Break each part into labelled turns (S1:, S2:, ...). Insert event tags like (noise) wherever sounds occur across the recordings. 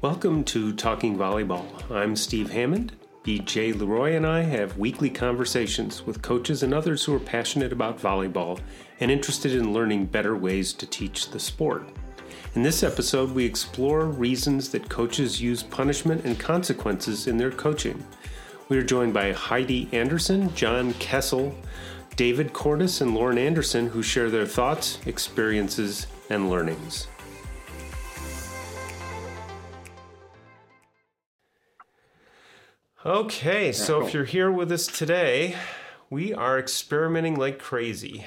S1: Welcome to Talking Volleyball. I'm Steve Hammond. BJ Leroy and I have weekly conversations with coaches and others who are passionate about volleyball and interested in learning better ways to teach the sport. In this episode, we explore reasons that coaches use punishment and consequences in their coaching. We are joined by Heidi Anderson, John Kessel, David Cordes, and Loren Anderson, who share their thoughts, experiences, and learnings. Okay, so if you're here with us today, we are experimenting like crazy.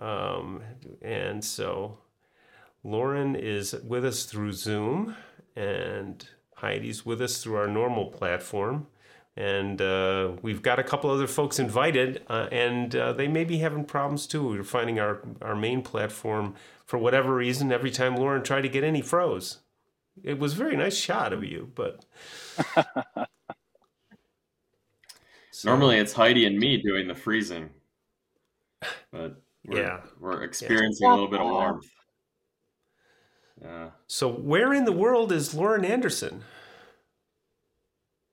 S1: Um, and so Loren is with us through Zoom, and Heidi's with us through our normal platform. And uh, we've got a couple other folks invited, uh, and uh, they may be having problems too. We're finding our, our main platform, for whatever reason, every time Loren tried to get in, he froze. It was a very nice shot of you, but. (laughs)
S2: So, Normally, it's Heidi and me doing the freezing, but we're,
S1: yeah,
S2: we're experiencing yeah. a little bit of warmth.
S1: Yeah. So, where in the world is Loren Anderson?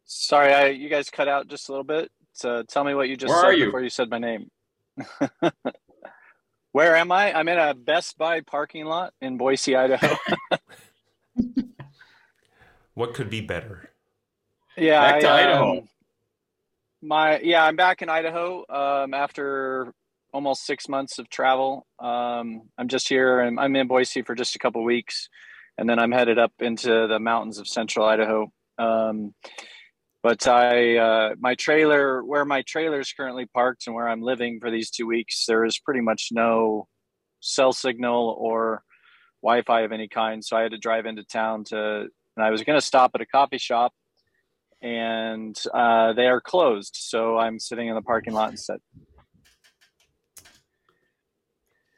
S3: Sorry, I, you guys cut out just a little bit. So, tell me what you just
S2: where
S3: said
S2: you?
S3: before you said my name. (laughs) where am I? I'm in a Best Buy parking lot in Boise, Idaho. (laughs)
S1: what could be better?
S3: Yeah,
S2: back to
S3: I,
S2: Idaho.
S3: Um, my yeah, I'm back in Idaho um, after almost six months of travel. Um, I'm just here and I'm in Boise for just a couple weeks, and then I'm headed up into the mountains of central Idaho. Um, but I, uh, my trailer, where my trailer is currently parked and where I'm living for these two weeks, there is pretty much no cell signal or Wi-Fi of any kind. So I had to drive into town to, and I was going to stop at a coffee shop and uh, they are closed. So I'm sitting in the parking lot instead.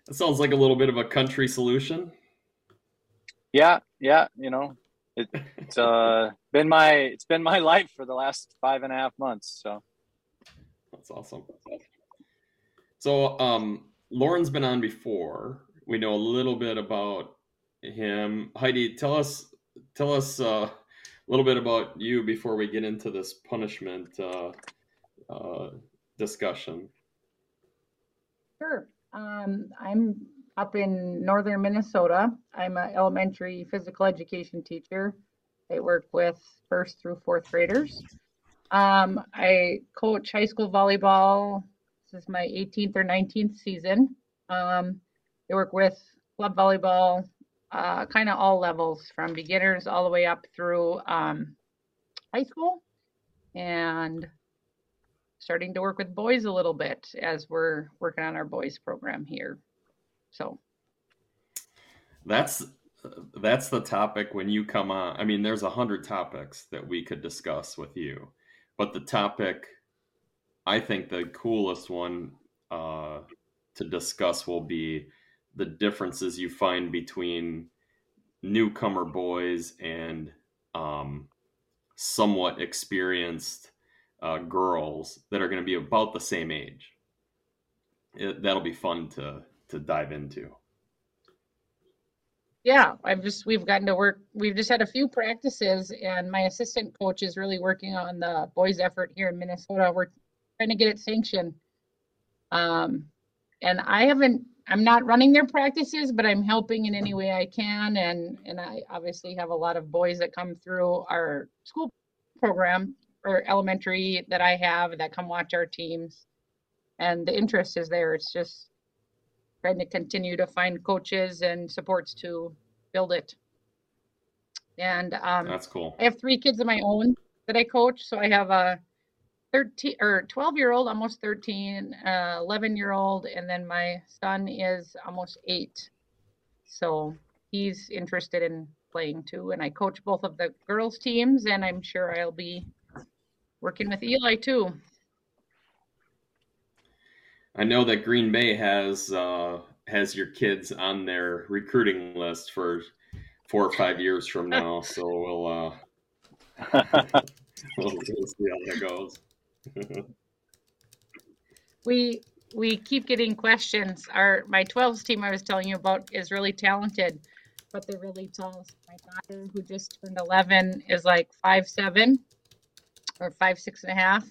S2: That sounds like a little bit of a country solution.
S3: Yeah, yeah, you know, it, it's uh, (laughs) been my it's been my life for the last five and a half months. So
S2: that's awesome. So um, Loren's been on before. We know a little bit about him. Heidi, tell us tell us uh, little bit about you before we get into this punishment uh, uh, discussion.
S4: Sure. Um, I'm up in northern Minnesota. I'm an elementary physical education teacher. I work with first through fourth graders. Um, I coach high school volleyball. This is my 18th or 19th season. Um, I work with club volleyball, uh, kind of all levels from beginners all the way up through um, high school and starting to work with boys a little bit as we're working on our boys program here so.
S2: That's that's the topic when you come on i mean there's a hundred topics that we could discuss with you but the topic i think the coolest one uh, to discuss will be the differences you find between newcomer boys and um, somewhat experienced uh, girls that are going to be about the same age. It, that'll be fun to to dive into.
S4: Yeah, I've just we've gotten to work. We've just had a few practices, and my assistant coach is really working on the boys' effort here in Minnesota. We're trying to get it sanctioned. Um, and I haven't I'm not running their practices, but I'm helping in any way I can. And and I obviously have a lot of boys that come through our school program or elementary that I have that come watch our teams. And the interest is there. It's just trying to continue to find coaches and supports to build it. And um,
S2: that's cool.
S4: I have three kids of my own that I coach. So I have a 13 or 12 year old, almost 13, uh, 11 year old, and then my son is almost eight. So he's interested in playing too. And I coach both of the girls' teams, and I'm sure I'll be working with Eli too.
S2: I know that Green Bay has uh, has your kids on their recruiting list for four or five years from now. so we'll uh, (laughs) (laughs) we'll see how that goes. (laughs)
S4: we we keep getting questions. Our my 12s team I was telling you about is really talented. but they're really tall. My daughter, who just turned 11, is like five seven or five six and a half.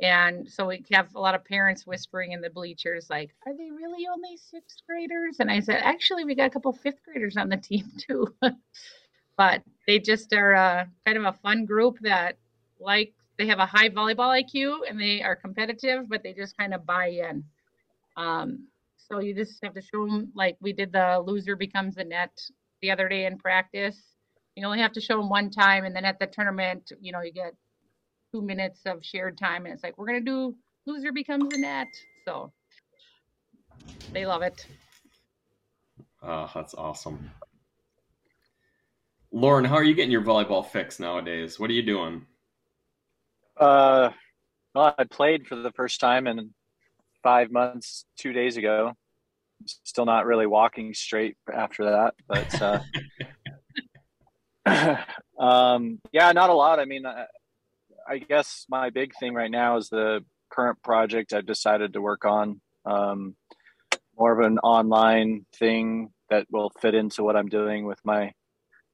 S4: And so we have a lot of parents whispering in the bleachers, like, "Are they really only sixth graders?" And I said, "Actually, we got a couple fifth graders on the team too." (laughs) but they just are uh, kind of a fun group that like they have a high volleyball IQ and they are competitive, but they just kind of buy in. Um, so you just have to show them, like we did the loser becomes the net the other day in practice. You only have to show them one time, and then at the tournament, you know, you get two minutes of shared time, and it's like we're gonna do loser becomes the net. So they love it.
S2: Oh, that's awesome. Loren, how are you getting your volleyball fix nowadays? What are you doing?
S3: Uh, well, I played for the first time in five months, two days ago. Still not really walking straight after that, but uh, (laughs) (laughs) um, yeah, not a lot. I mean, I, I, guess my big thing right now is the current project I've decided to work on. Um, more of an online thing that will fit into what I'm doing with my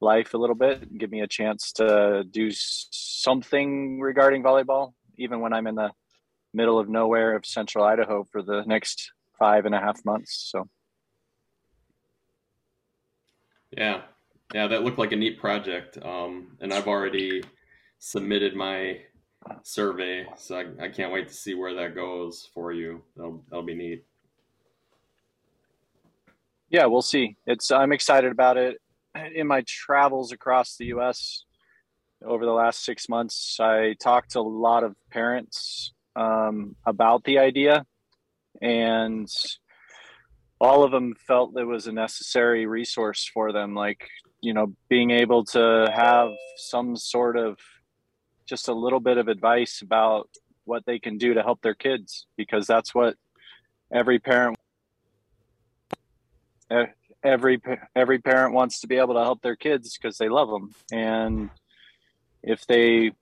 S3: life a little bit and give me a chance to do something regarding volleyball, even when I'm in the middle of nowhere of central Idaho for the next five and a half months. So,
S2: yeah, yeah, that looked like a neat project. Um, and I've already submitted my survey, so I, I, can't wait to see where that goes for you. That'll, that'll be neat.
S3: Yeah, we'll see. It's I'm excited about it in my travels across the U.S. over the last six months, I talked to a lot of parents um, about the idea, and all of them felt it was a necessary resource for them. Like you know, being able to have some sort of just a little bit of advice about what they can do to help their kids, because that's what every parent every every parent wants to be able to help their kids because they love them and if they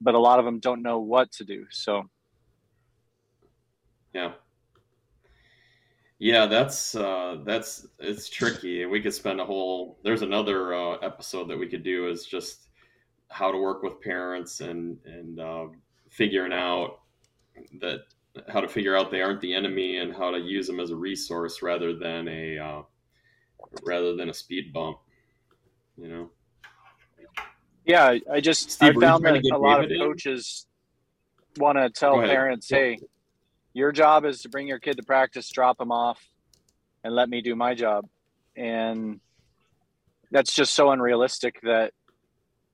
S3: but a lot of them don't know what to do so.
S2: Yeah. Yeah that's uh that's it's tricky. We could spend a whole there's another uh, episode that we could do is just how to work with parents and and uh, figuring out that how to figure out they aren't the enemy and how to use them as a resource rather than a uh, rather than a speed bump. You know.
S3: Yeah, I just Steve, I found that a lot of coaches want to tell parents, "Hey, your job is to bring your kid to practice, drop them off, and let me do my job." And that's just so unrealistic that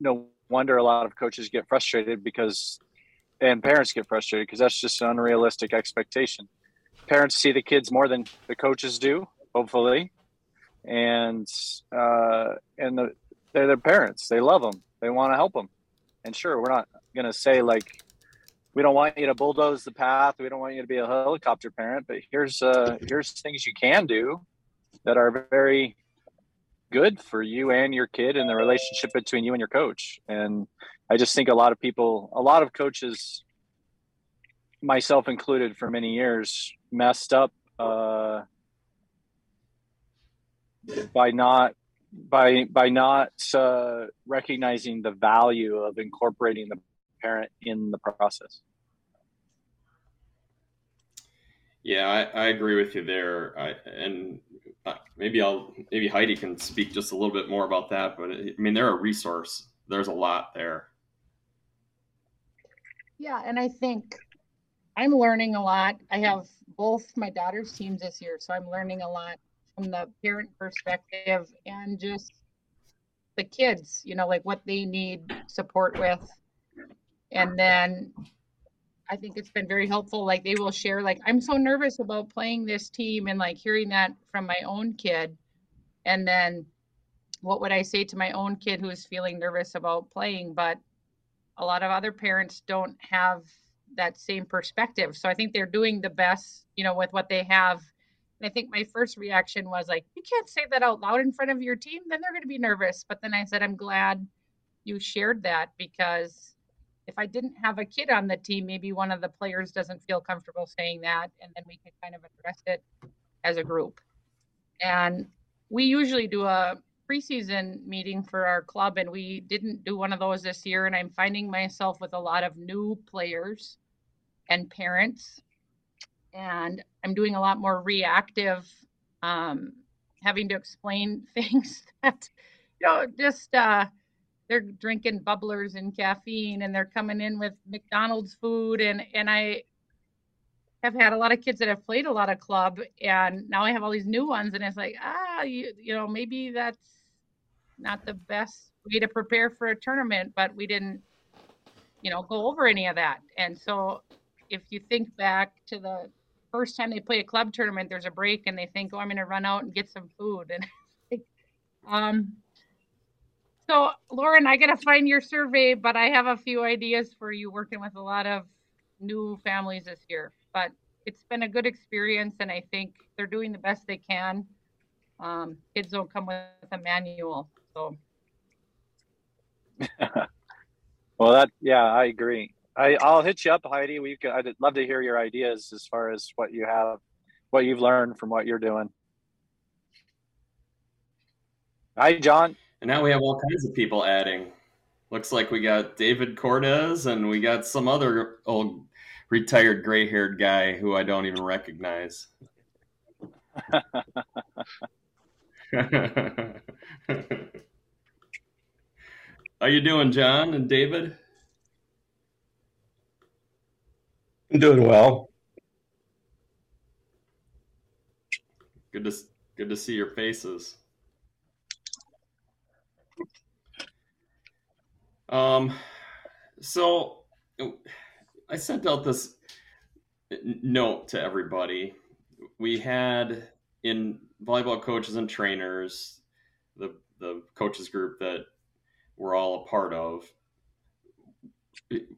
S3: no wonder a lot of coaches get frustrated because and parents get frustrated because that's just an unrealistic expectation. Parents see the kids more than the coaches do, hopefully, and uh, and the, they're their parents. They love them. They want to help them. And sure, we're not to say like we don't want you to bulldoze the path. We don't want you to be a helicopter parent. But here's uh, here's things you can do that are very good for you and your kid and the relationship between you and your coach. And I just think a lot of people, a lot of coaches, myself included, for many years, messed up. Uh, by not by by not uh, recognizing the value of incorporating the parent in the process.
S2: Yeah, I, I agree with you there, I, and uh, maybe I'll maybe Heidi can speak just a little bit more about that. But I mean, they're a resource. There's a lot there.
S4: Yeah, and I think I'm learning a lot. I have both my daughter's teams this year, so I'm learning a lot from the parent perspective and just the kids, you know, like what they need support with. And then I think it's been very helpful. Like they will share, like, I'm so nervous about playing this team and like hearing that from my own kid. And then what would I say to my own kid who is feeling nervous about playing? But a lot of other parents don't have that same perspective. So I think they're doing the best, you know, with what they have and I think my first reaction was like, you can't say that out loud in front of your team, then they're going to be nervous. But then I said, I'm glad you shared that because if I didn't have a kid on the team, maybe one of the players doesn't feel comfortable saying that. And then we can kind of address it as a group. And we usually do a preseason meeting for our club, and we didn't do one of those this year. And I'm finding myself with a lot of new players and parents, and I'm doing a lot more reactive, um, having to explain (laughs) things that, you know, just uh, they're drinking bubblers and caffeine, and they're coming in with McDonald's food, and and I have had a lot of kids that have played a lot of club and now I have all these new ones and it's like, ah, you, you know, maybe that's not the best way to prepare for a tournament, but we didn't, you know, go over any of that. And so if you think back to the first time they play a club tournament, there's a break and they think, oh, I'm going to run out and get some food. (laughs) And um, so Loren, I got to find your survey, but I have a few ideas for you working with a lot of new families this year but it's been a good experience and I think they're doing the best they can. Um, kids don't come with a manual, so. (laughs)
S3: well, that yeah, I agree. I I'll hit you up, Heidi. We could, I'd love to hear your ideas as far as what you have, what you've learned from what you're doing. Hi, John.
S2: And now we have all kinds of people adding. Looks like we got David Cordes and we got some other old retired gray haired guy who I don't even recognize. (laughs) How you doing, John and David?
S5: I'm doing well.
S2: Good to good to see your faces. Um, so I sent out this note to everybody. We had in volleyball coaches and trainers, the the coaches group that we're all a part of.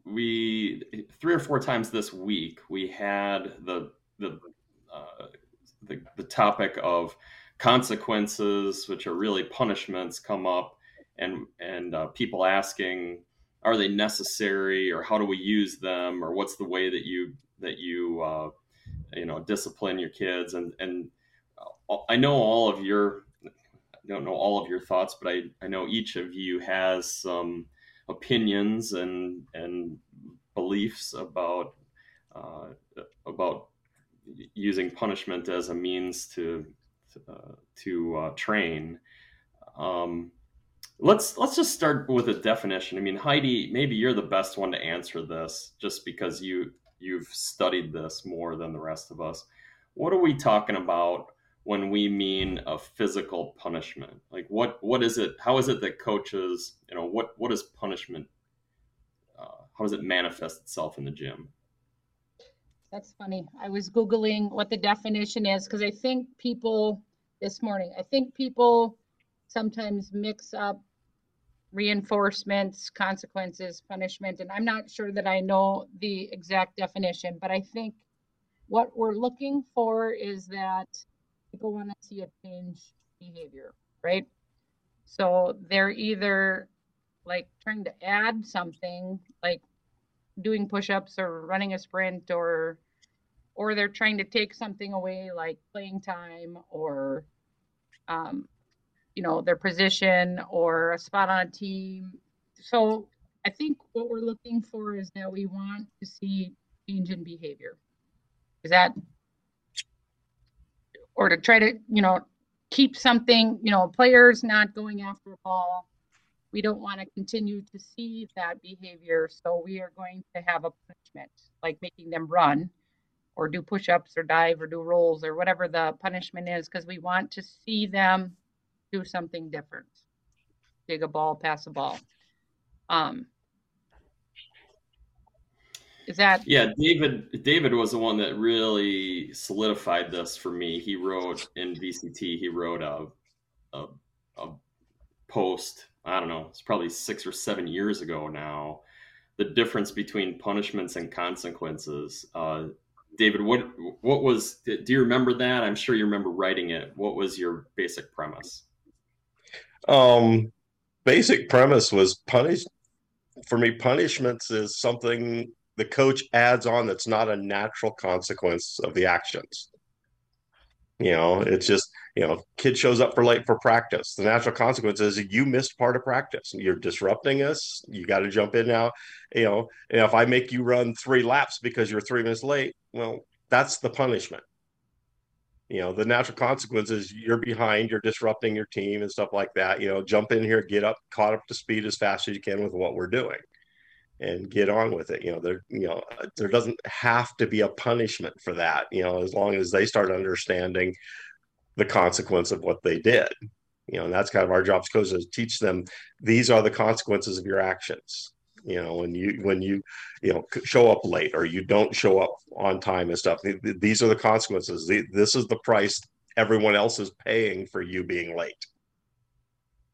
S2: We three or four times this week we had the the uh, the, the topic of consequences, which are really punishments, come up, and and uh, people asking are they necessary or how do we use them or what's the way that you that you uh, you know discipline your kids? And and I know all of your I don't know all of your thoughts but I, I know each of you has some opinions and and beliefs about uh, about using punishment as a means to uh, to uh, train um, Let's let's just start with a definition. I mean, Heidi, maybe you're the best one to answer this, just because you you've studied this more than the rest of us. What are we talking about when we mean a physical punishment? Like, what what is it? How is it that coaches, you know, what what is punishment? Uh, how does it manifest itself in the gym?
S4: That's funny. I was googling what the definition is because I think people this morning. I think people sometimes mix up reinforcements, consequences, punishment. And I'm not sure that I know the exact definition, but I think what we're looking for is that people want to see a change behavior, right? So they're either like trying to add something like doing push-ups or running a sprint or or they're trying to take something away like playing time or um, you know their position or a spot on a team. So I think what we're looking for is that we want to see change in behavior. Is that or to try to you know keep something you know players not going after a ball we don't want to continue to see that behavior so we are going to have a punishment like making them run or do push-ups or dive or do rolls or whatever the punishment is because we want to see them do something different. Dig a ball, pass a ball. Um, is that
S2: yeah david david was the one that really solidified this for me. He wrote in vct he wrote a, a, a post i don't know it's probably six or seven years ago now. The difference between punishments and consequences uh, david what what was do you remember that? I'm sure you remember writing it. What was your basic premise?
S5: Um, basic premise was punish. For me, punishments is something the coach adds on that's not a natural consequence of the actions. You know, it's just you know, kid shows up for late for practice. The natural consequence is you missed part of practice. You're disrupting us. You got to jump in now. You know, and if I make you run three laps because you're three minutes late, well, that's the punishment. You know, the natural consequence is you're behind, you're disrupting your team and stuff like that. You know, jump in here, get up, caught up to speed as fast as you can with what we're doing and get on with it. You know, there, you know, there doesn't have to be a punishment for that, you know, as long as they start understanding the consequence of what they did. You know, and that's kind of our job as coaches to teach them these are the consequences of your actions. You know, when you when you you know show up late or you don't show up on time and stuff, these are the consequences. This is the price everyone else is paying for you being late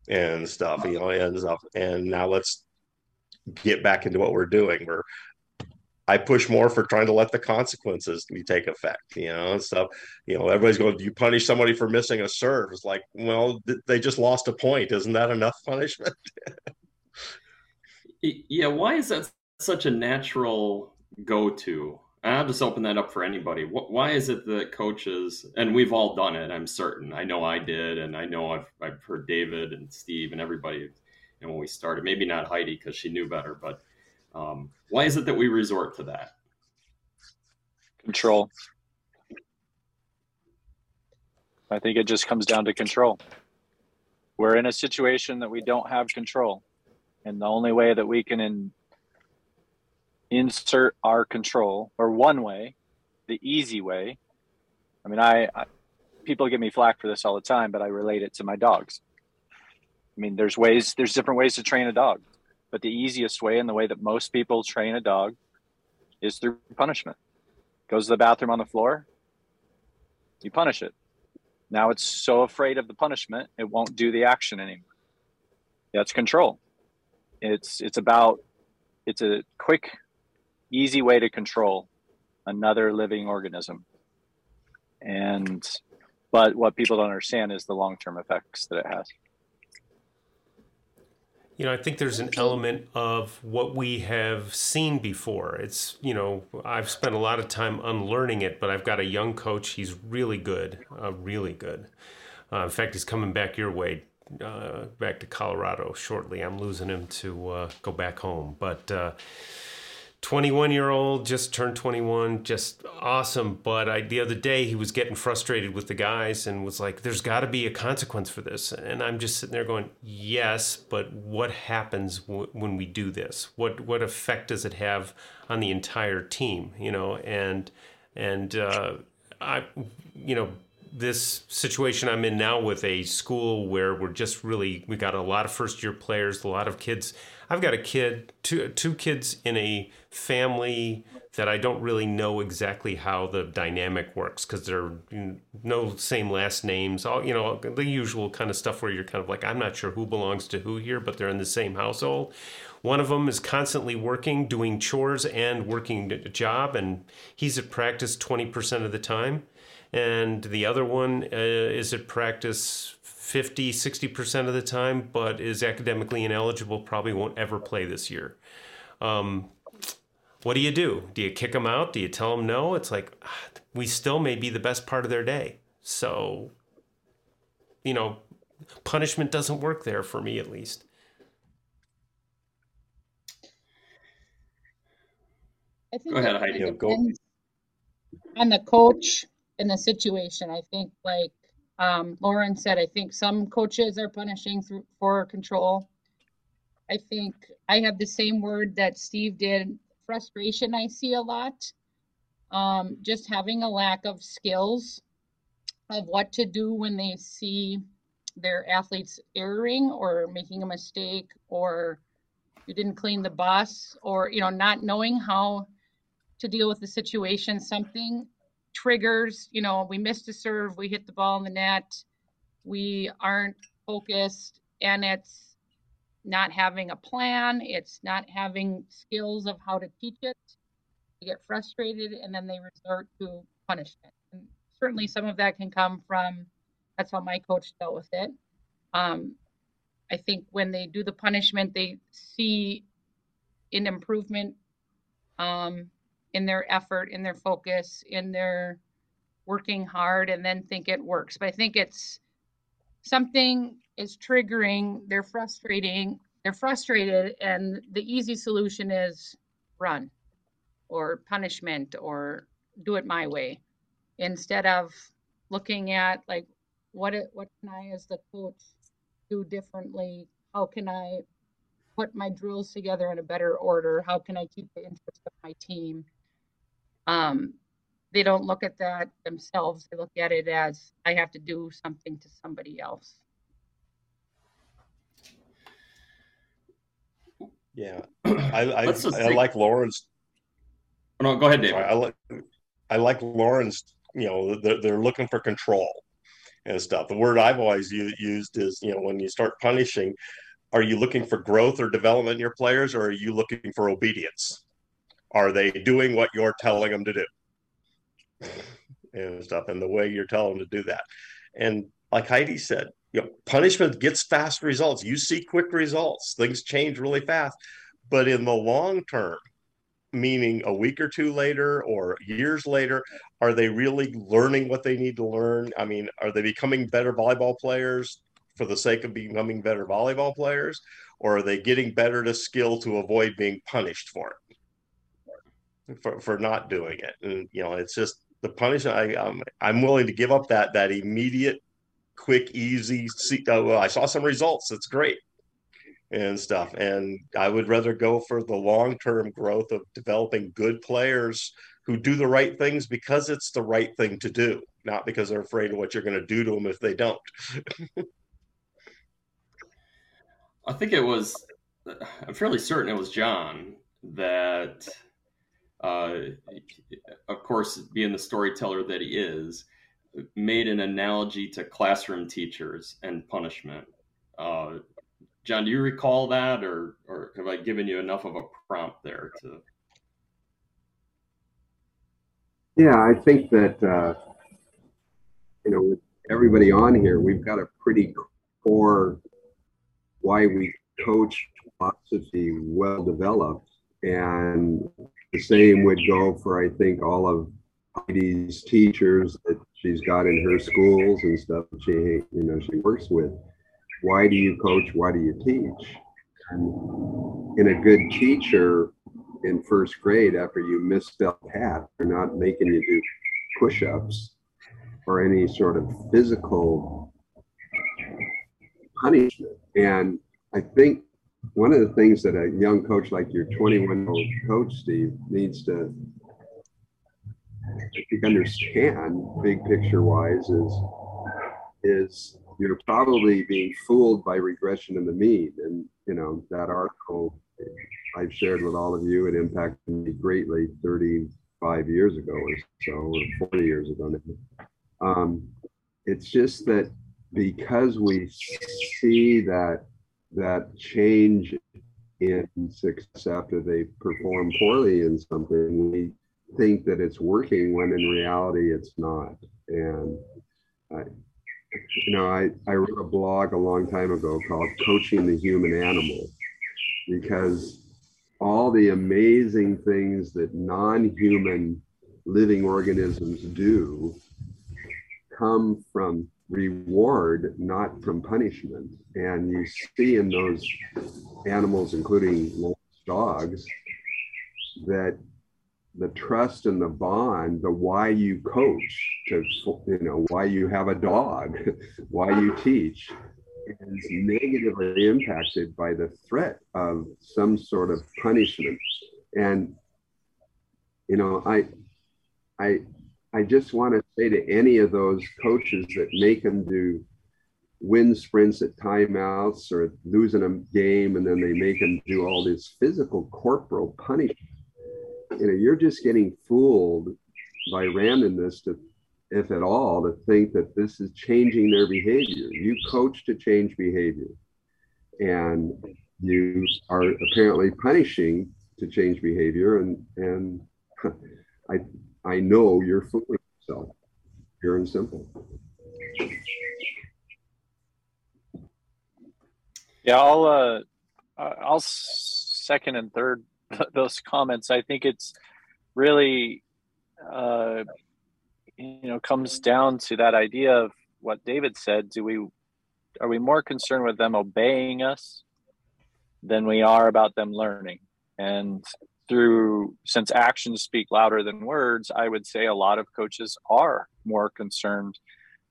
S5: and stuff. You know, and stuff. And now let's get back into what we're doing. We're I push more for trying to let the consequences take effect, you know, and stuff. You know, everybody's going, you punish somebody for missing a serve. It's like, well, they just lost a point. Isn't that enough punishment? (laughs)
S2: yeah. Why is that such a natural go to? I'll just open that up for anybody. Why is it that coaches, and we've all done it, I'm certain. I know I did, and I know I've, I've heard David and Steve and everybody, and when we started, maybe not Heidi because she knew better, but um, why is it that we resort to that?
S3: Control. I think it just comes down to control. We're in a situation that we don't have control. And the only way that we can in, insert our control, or one way, the easy way, I mean, I, I people give me flack for this all the time, but I relate it to my dogs. I mean, there's ways, there's different ways to train a dog. But the easiest way and the way that most people train a dog is through punishment. Goes to the bathroom on the floor, you punish it. Now it's so afraid of the punishment, it won't do the action anymore. That's control. It's it's about it's a quick, easy way to control another living organism. And but what people don't understand is the long-term effects that it has.
S1: You know, I think there's an element of what we have seen before. It's, you know, I've spent a lot of time unlearning it, but I've got a young coach. He's really good, uh, really good. Uh, in fact, he's coming back your way, uh, back to Colorado shortly. I'm losing him to uh, go back home. But, uh, 21 year old just turned 21 just awesome. But I, the other day he was getting frustrated with the guys and was like there's got to be a consequence for this. And i'm just sitting there going yes but what happens w- when we do this? What what effect does it have on the entire team you know? And and uh, i you know this situation I'm in now with a school where we're just really we got a lot of first year players, a lot of kids I've got a kid, two two kids in a family that I don't really know exactly how the dynamic works because they're no same last names, all you know, the usual kind of stuff where you're kind of like, I'm not sure who belongs to who here, but they're in the same household. One of them is constantly working, doing chores and working a job, and he's at practice 20% of the time. And the other one uh, is at practice 50, 60% of the time, but is academically ineligible, probably won't ever play this year. Um, what do you do? Do you kick them out? Do you tell them no? It's like, ah, we still may be the best part of their day. So, you know, punishment doesn't work there for me at least.
S4: I think
S2: go ahead, Heidi.
S4: Go. On the coach and the situation, I think like um, Loren said, I think some coaches are punishing through, for control. I think I have the same word that Steve did. Frustration, I see a lot. Um, just having a lack of skills of what to do when they see their athletes erring or making a mistake or you didn't clean the bus or you know not knowing how to deal with the situation something triggers, you know, we missed a serve, we hit the ball in the net, we aren't focused, and it's not having a plan, it's not having skills of how to teach it. They get frustrated and then they resort to punishment. And certainly some of that can come from that's how my coach dealt with it. Um, I think when they do the punishment, they see an improvement um, in their effort, in their focus, in their working hard and then think it works. But I think it's something is triggering, they're frustrating, they're frustrated, and the easy solution is run or punishment or do it my way instead of looking at like what it, what can I as the coach do differently? How can I put my drills together in a better order? How can I keep the interest of my team? Um, they don't look at that themselves. They look at it as I have to do something to somebody else.
S5: Yeah, (clears throat) I I, I like Loren's.
S2: Oh, no, go ahead, David.
S5: I like I like Loren's. You know, they're, they're looking for control and stuff. The word I've always used is, you know, when you start punishing, are you looking for growth or development in your players, or are you looking for obedience? Are they doing what you're telling them to do? and stuff, and the way you're telling them to do that. And like Heidi said, you know, punishment gets fast results. You see quick results. Things change really fast. But in the long term, meaning a week or two later or years later, are they really learning what they need to learn? I mean, are they becoming better volleyball players for the sake of becoming better volleyball players? Or are they getting better to skill to avoid being punished for it? For, for not doing it. And you know, it's just the punishment. I um, I'm willing to give up that that immediate, quick, easy. See, uh, well, I saw some results. That's great, and stuff. And I would rather go for the long term growth of developing good players who do the right things because it's the right thing to do, not because they're afraid of what you're going to do to them if they don't. (laughs)
S2: I think it was. I'm fairly certain it was John that uh, of course, being the storyteller that he is, made an analogy to classroom teachers and punishment. Uh, John, do you recall that, or or have I given you enough of a prompt there to?
S6: Yeah, I think that uh, you know, with everybody on here, we've got a pretty core why we coach philosophy well developed, and the same would go for, I think, all of Heidi's teachers that she's got in her schools and stuff she, you know, she works with. Why do you coach? Why do you teach? And in a good teacher in first grade, after you misspell hat, they're not making you do push-ups or any sort of physical punishment. And I think one of the things that a young coach like your 21 year old coach, Steve, needs to I think understand big picture wise is is you're probably being fooled by regression in the mean. And you know, that article I've shared with all of you, it impacted me greatly 35 years ago or so, or 40 years ago now. Um, it's just that because we see that that change in success after they perform poorly in something, we think that it's working when in reality it's not. And I, you know, I, I wrote a blog a long time ago called Coaching the Human Animal because all the amazing things that non human living organisms do come from reward, not from punishment. And you see in those animals, including dogs, that the trust and the bond, the why you coach, to you know why you have a dog, (laughs) why you teach, is negatively impacted by the threat of some sort of punishment. And you know, I, I, I just want to say to any of those coaches that make them do win sprints at timeouts or losing a game and then they make them do all this physical corporal punishment. You know, you're just getting fooled by randomness to, if at all, to think that this is changing their behavior. You coach to change behavior. And you are apparently punishing to change behavior and and I I know you're fooling yourself. Pure and simple.
S3: Yeah, I'll uh, I'll second and third (laughs) those comments. I think it's really uh, you know comes down to that idea of what David said. Do we are we more concerned with them obeying us than we are about them learning? And through since actions speak louder than words, I would say a lot of coaches are more concerned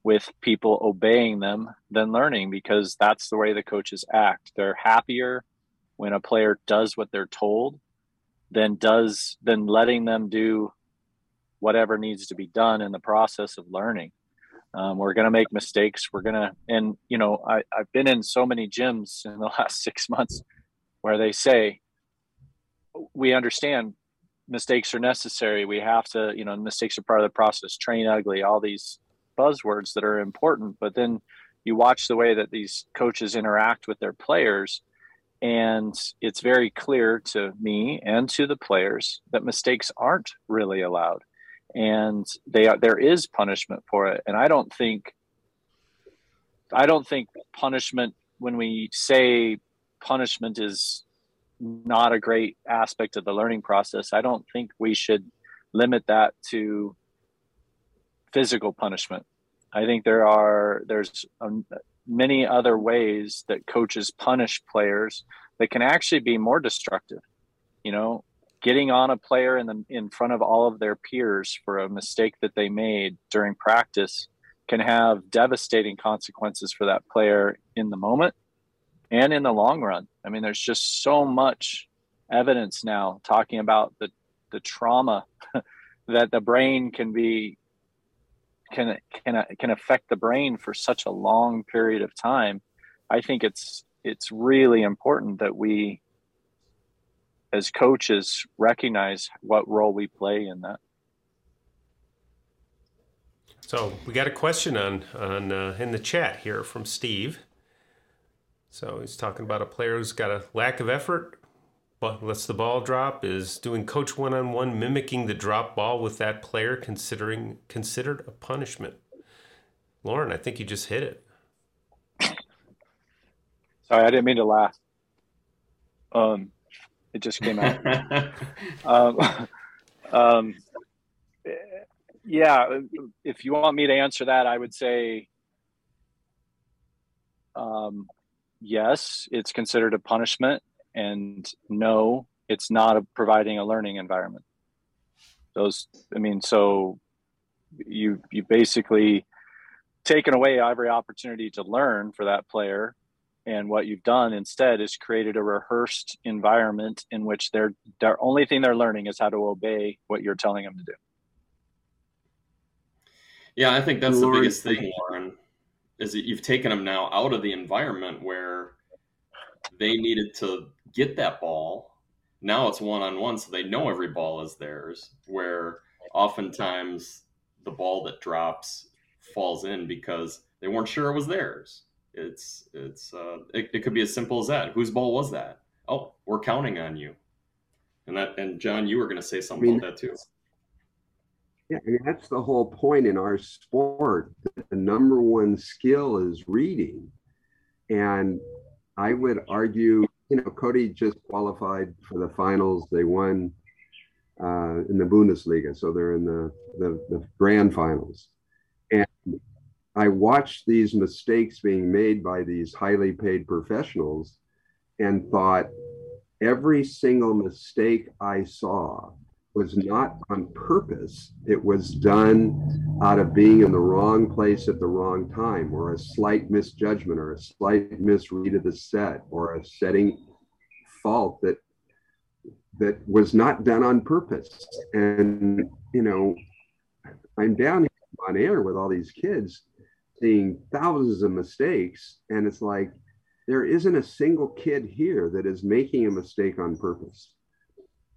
S3: with people obeying them than learning because that's the way the coaches act. They're happier when a player does what they're told than does than letting them do whatever needs to be done in the process of learning. Um, we're going to make mistakes. We're going to, and you know, I, I've been in so many gyms in the (laughs) last six months where they say, we understand mistakes are necessary. We have to, you know, mistakes are part of the process. Train ugly, all these buzzwords that are important. But then you watch the way that these coaches interact with their players, and it's very clear to me and to the players that mistakes aren't really allowed, and they are, there is punishment for it. And I don't think, I don't think punishment when we say punishment is not a great aspect of the learning process. I don't think we should limit that to physical punishment. I think there are there's um, many other ways that coaches punish players that can actually be more destructive. You know, getting on a player in the in front of all of their peers for a mistake that they made during practice can have devastating consequences for that player in the moment and in the long run. I mean, there's just so much evidence now talking about the the trauma (laughs) that the brain can be can can can affect the brain for such a long period of time. I think it's it's really important that we as coaches recognize what role we play in that.
S1: So we got a question on on uh, in the chat here from Steve. So he's talking about a player who's got a lack of effort, but lets the ball drop. Is doing coach one on one mimicking the drop ball with that player considering considered a punishment? Loren, I think you just hit it.
S3: Sorry, I didn't mean to laugh. Um, it just came out. (laughs) um, (laughs) um, yeah, if you want me to answer that, I would say um, yes, it's considered a punishment, and no, it's not a, providing a learning environment. Those, I mean, so you you basically taken away every opportunity to learn for that player and what you've done instead is created a rehearsed environment in which their their only thing they're learning is how to obey what you're telling them to do.
S2: Yeah i think that's the biggest thing loren is that you've taken them now out of the environment where they needed to get that ball. Now it's one on one, so they know every ball is theirs. Where oftentimes the ball that drops falls in because they weren't sure it was theirs. It's it's uh, it, it could be as simple as that. Whose ball was that? Oh, we're counting on you. And that and John, you were going to say something I mean, about that too.
S6: Yeah, I mean, that's the whole point in our sport. The number one skill is reading. And I would argue, you know, Cody just qualified for the finals. They won uh, in the Bundesliga, so they're in the, the, the grand finals. And I watched these mistakes being made by these highly paid professionals and thought every single mistake I saw was not on purpose. It was done out of being in the wrong place at the wrong time, or a slight misjudgment, or a slight misread of the set, or a setting fault that that was not done on purpose. And you know, I'm down on air with all these kids, seeing thousands of mistakes, and it's like there isn't a single kid here that is making a mistake on purpose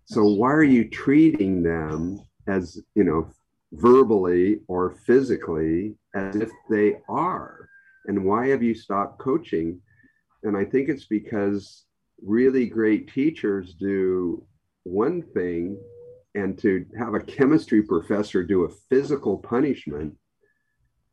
S6: so why are you treating them as, you know, verbally or physically as if they are? And why have you stopped coaching? And I think it's because really great teachers do one thing and to have a chemistry professor do a physical punishment,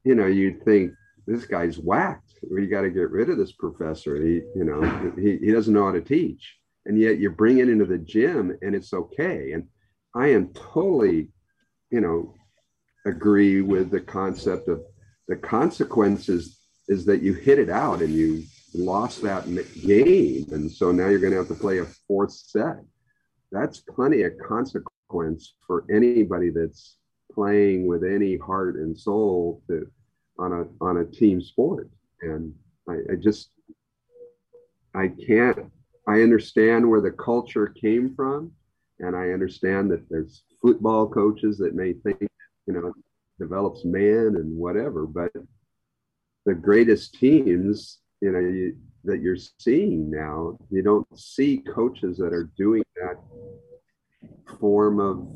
S6: you know, you'd think this guy's whacked. We got to get rid of this professor. He, you know, he, he doesn't know how to teach and yet you bring it into the gym and it's okay. And I am totally, you know, agree with the concept of the consequences is that you hit it out and you lost that game. And so now you're going to have to play a fourth set. That's plenty of consequence for anybody that's playing with any heart and soul to, on a on a team sport. And I, I just I can't I understand where the culture came from, and I understand that there's football coaches that may think you know develops man and whatever, but the greatest teams you know you, that you're seeing now, you don't see coaches that are doing that form of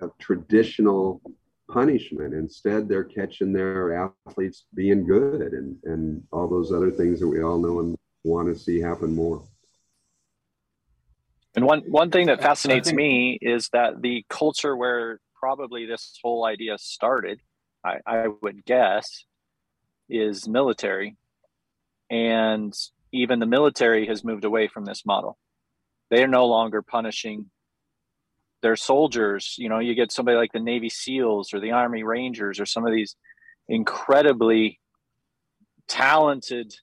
S6: of traditional punishment. Instead, they're catching their athletes being good and, and all those other things that we all know and want to see happen more.
S3: And one, one thing that fascinates think- me is that the culture where probably this whole idea started, I, I would guess, is military. And even the military has moved away from this model. They are no longer punishing their soldiers. You know, you get somebody like the Navy SEALs or the Army Rangers or some of these incredibly talented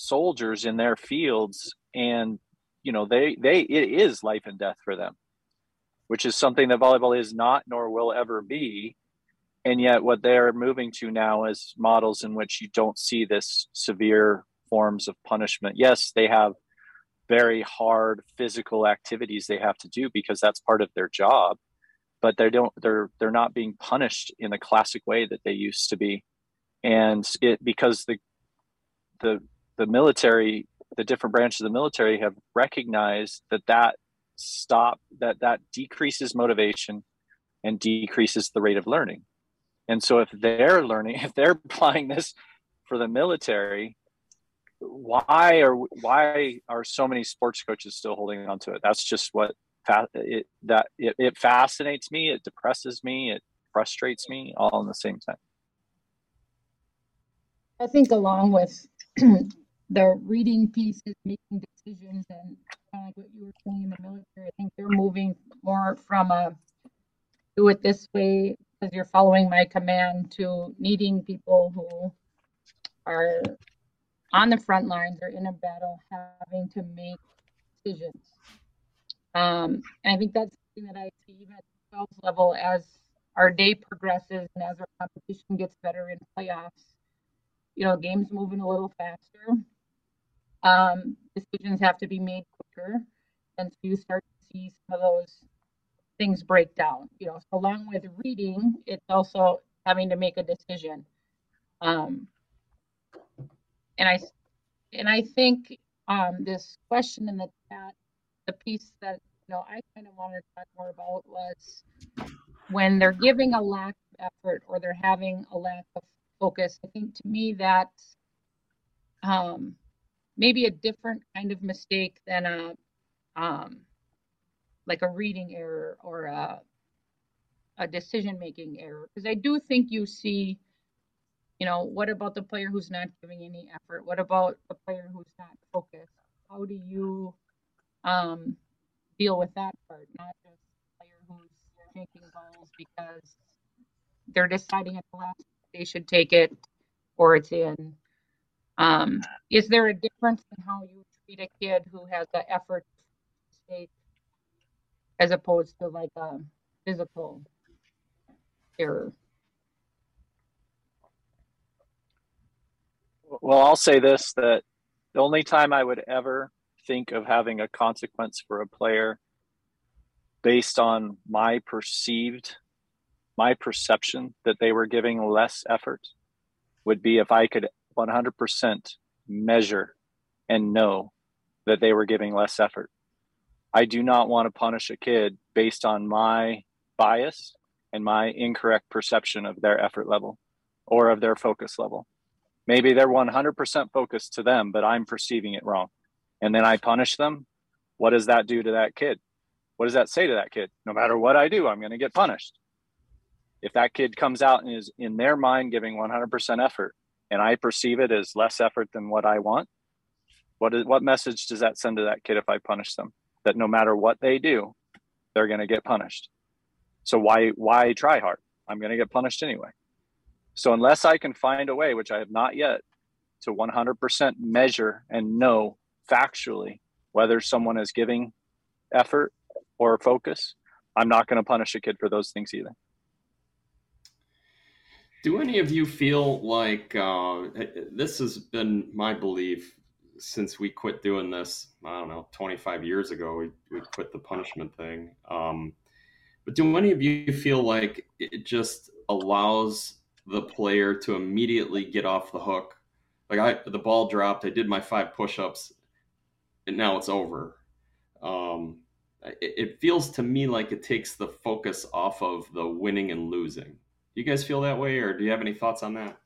S3: soldiers in their fields and you know they they it is life and death for them which is something that volleyball is not nor will ever be. And yet what they're moving to now is models in which you don't see this severe forms of punishment. Yes they have very hard physical activities they have to do because that's part of their job but they don't they're they're not being punished in the classic way that they used to be. And it because the the the military the different branches of the military have recognized that that stop that that decreases motivation and decreases the rate of learning and so if they're learning (laughs) if they're applying this for the military why are why are so many sports coaches still holding on to it? That's just what it that it, it fascinates me. It depresses me. It frustrates me all in the same time.
S4: I think along with the reading pieces, making decisions, and kind of like what you were saying in the military, I think they're moving more from a do it this way because you're following my command to needing people who are on the front lines or in a battle having to make decisions. Um, and I think that's something that I see even at the 12 level as our day progresses and as our competition gets better in playoffs. You know, games moving a little faster. Um, decisions have to be made quicker. And so you start to see some of those things break down. You know, so along with reading, it's also having to make a decision. Um, and I and I think um, this question in the chat, the piece that you know I kind of wanted to talk more about was when they're giving a lack of effort or they're having a lack of focus. I think to me that um, maybe a different kind of mistake than a um, like a reading error or a a decision making error because I do think you see you know, what about the player who's not giving any effort? What about the player who's not focused? How do you um, deal with that part? Not just the player who's taking balls because they're deciding at the last they should take it or it's in. Um, is there a difference in how you treat a kid who has the effort state as opposed to like a physical error?
S3: Well, I'll say this that the only time I would ever think of having a consequence for a player based on my perceived, my perception that they were giving less effort would be if I could 100% measure and know that they were giving less effort. I do not want to punish a kid based on my bias and my incorrect perception of their effort level or of their focus level. Maybe they're 100% focused to them, but I'm perceiving it wrong. And then I punish them. What does that do to that kid? What does that say to that kid? No matter what I do, I'm going to get punished. If that kid comes out and is in their mind giving 100% effort and I perceive it as less effort than what I want, what is what message does that send to that kid if I punish them? That no matter what they do, they're going to get punished. So why why try hard? I'm going to get punished anyway. So unless I can find a way, which I have not yet, to 100% measure and know factually whether someone is giving effort or focus, I'm not going to punish a kid for those things either.
S2: Do any of you feel like uh, this has been my belief since we quit doing this? I don't know, 25 years ago, we, we quit the punishment thing. Um, but do any of you feel like it just allows the player to immediately get off the hook? Like I, the ball dropped, I did my five push-ups, and now it's over. Um, it, it feels to me like it takes the focus off of the winning and losing. Do you guys feel that way, or do you have any thoughts on that?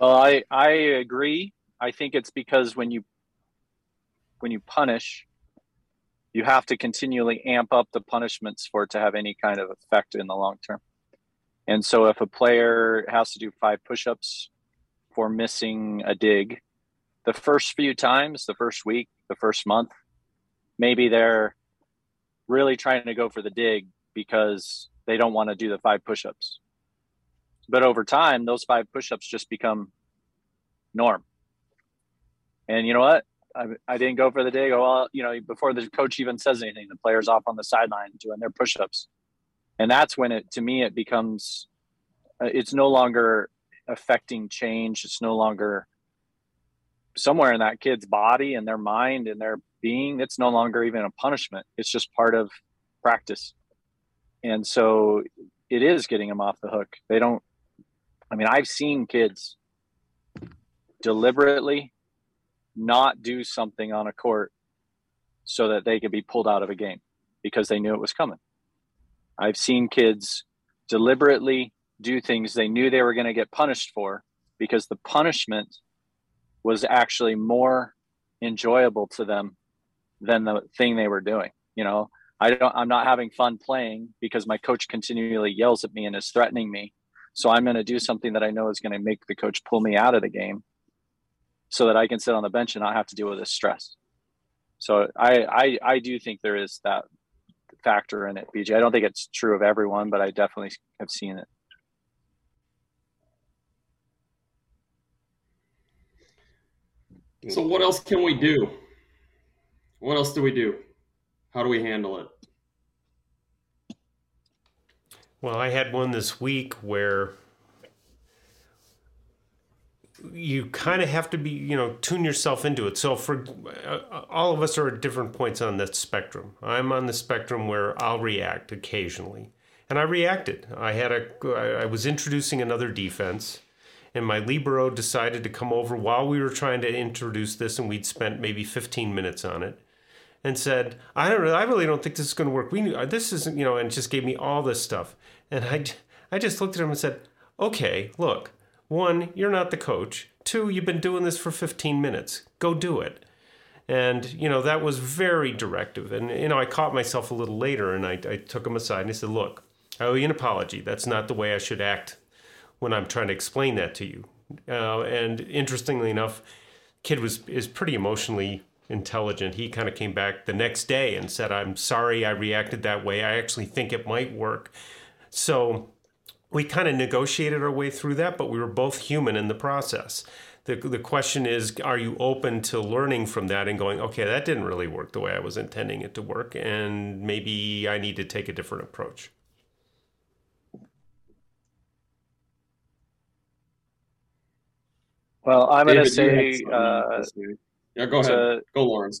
S3: Well, I I agree. I think it's because when you when you punish, you have to continually amp up the punishments for it to have any kind of effect in the long term. And so if a player has to do five push-ups for missing a dig, the first few times, the first week, the first month, maybe they're really trying to go for the dig because they don't want to do the five push-ups. But over time, those five push-ups just become norm. And you know what? I, I didn't go for the dig. Oh, well, you know, before the coach even says anything, the player's off on the sideline doing their push-ups, and that's when it to me it becomes uh, it's no longer affecting change. It's no longer somewhere in that kid's body and their mind and their being. It's no longer even a punishment. It's just part of practice, and so it is getting them off the hook. They don't. I mean, I've seen kids deliberately not do something on a court so that they could be pulled out of a game because they knew it was coming. I've seen kids deliberately do things they knew they were going to get punished for because the punishment was actually more enjoyable to them than the thing they were doing. You know, I don't I'm not having fun playing because my coach continually yells at me and is threatening me. So I'm going to do something that I know is going to make the coach pull me out of the game so that I can sit on the bench and not have to deal with this stress. So I, I, I do think there is that factor in it, BJ. I don't think it's true of everyone, but I definitely have seen it.
S2: So what else can we do? What else do we do? How do we handle it?
S1: Well, I had one this week where you kind of have to be, you know, tune yourself into it. So for uh, all of us are at different points on that spectrum. I'm on the spectrum where I'll react occasionally. And I reacted. I had a I was introducing another defense and my libero decided to come over while we were trying to introduce this and we'd spent maybe 15 minutes on it and said, "I don't I really don't think this is going to work. We this isn't, you know," and just gave me all this stuff. And I I just looked at him and said, "Okay, look, one, you're not the coach. Two, you've been doing this for 15 minutes. Go do it. And, you know, that was very directive. And, you know, I caught myself a little later and I, I took him aside and I said, look, I owe you an apology. That's not the way I should act when I'm trying to explain that to you. Uh, and interestingly enough, kid was is pretty emotionally intelligent. He kind of came back the next day and said, "I'm sorry I reacted that way. I actually think it might work." So we kind of negotiated our way through that, but we were both human in the process. The, the question is, are you open to learning from that and going, okay, that didn't really work the way I was intending it to work, and maybe I need to take a different approach?
S3: Well, I'm going to say, uh,
S2: yeah, go ahead. To, go, Loren.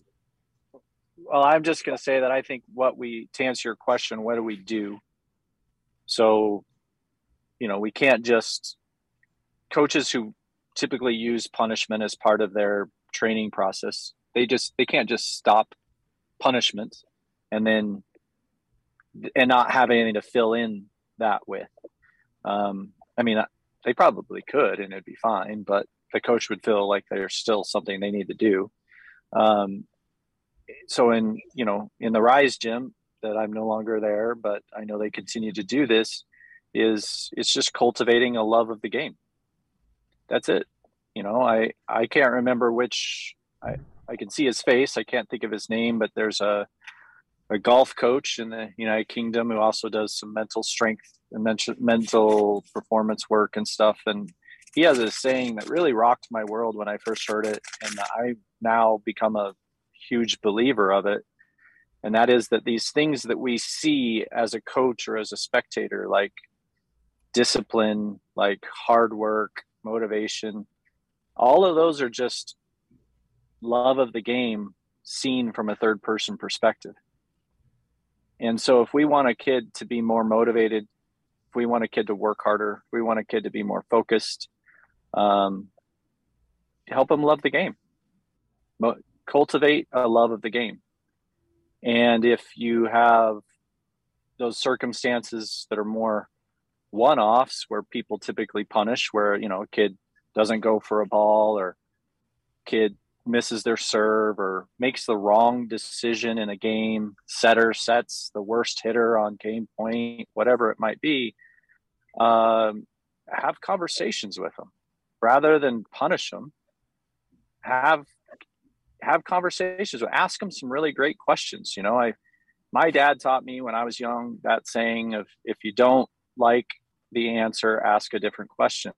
S3: Well, I'm just going to say that I think what we, to answer your question, what do we do? So you know, we can't just coaches who typically use punishment as part of their training process. They just they can't just stop punishment and then and not have anything to fill in that with. Um, I mean, they probably could and it'd be fine, but the coach would feel like there's still something they need to do. Um, so in you know in the Rise gym that I'm no longer there, but I know they continue to do this is it's just cultivating a love of the game. That's it. You know, I I can't remember which I I can see his face. I can't think of his name, but there's a a golf coach in the United Kingdom who also does some mental strength and mental performance work and stuff. And he has a saying that really rocked my world when I first heard it, and I now become a huge believer of it. And that is that these things that we see as a coach or as a spectator, like discipline, like hard work, motivation, all of those are just love of the game seen from a third person perspective. And so if we want a kid to be more motivated, if we want a kid to work harder, if we want a kid to be more focused, um, help them love the game. Cultivate a love of the game. And if you have those circumstances that are more one-offs where people typically punish where you know a kid doesn't go for a ball or kid misses their serve or makes the wrong decision in a game setter sets the worst hitter on game point whatever it might be um, have conversations with them rather than punish them have have conversations with ask them some really great questions. You know i my dad taught me when i was young that saying of if you don't like the answer ask a different question.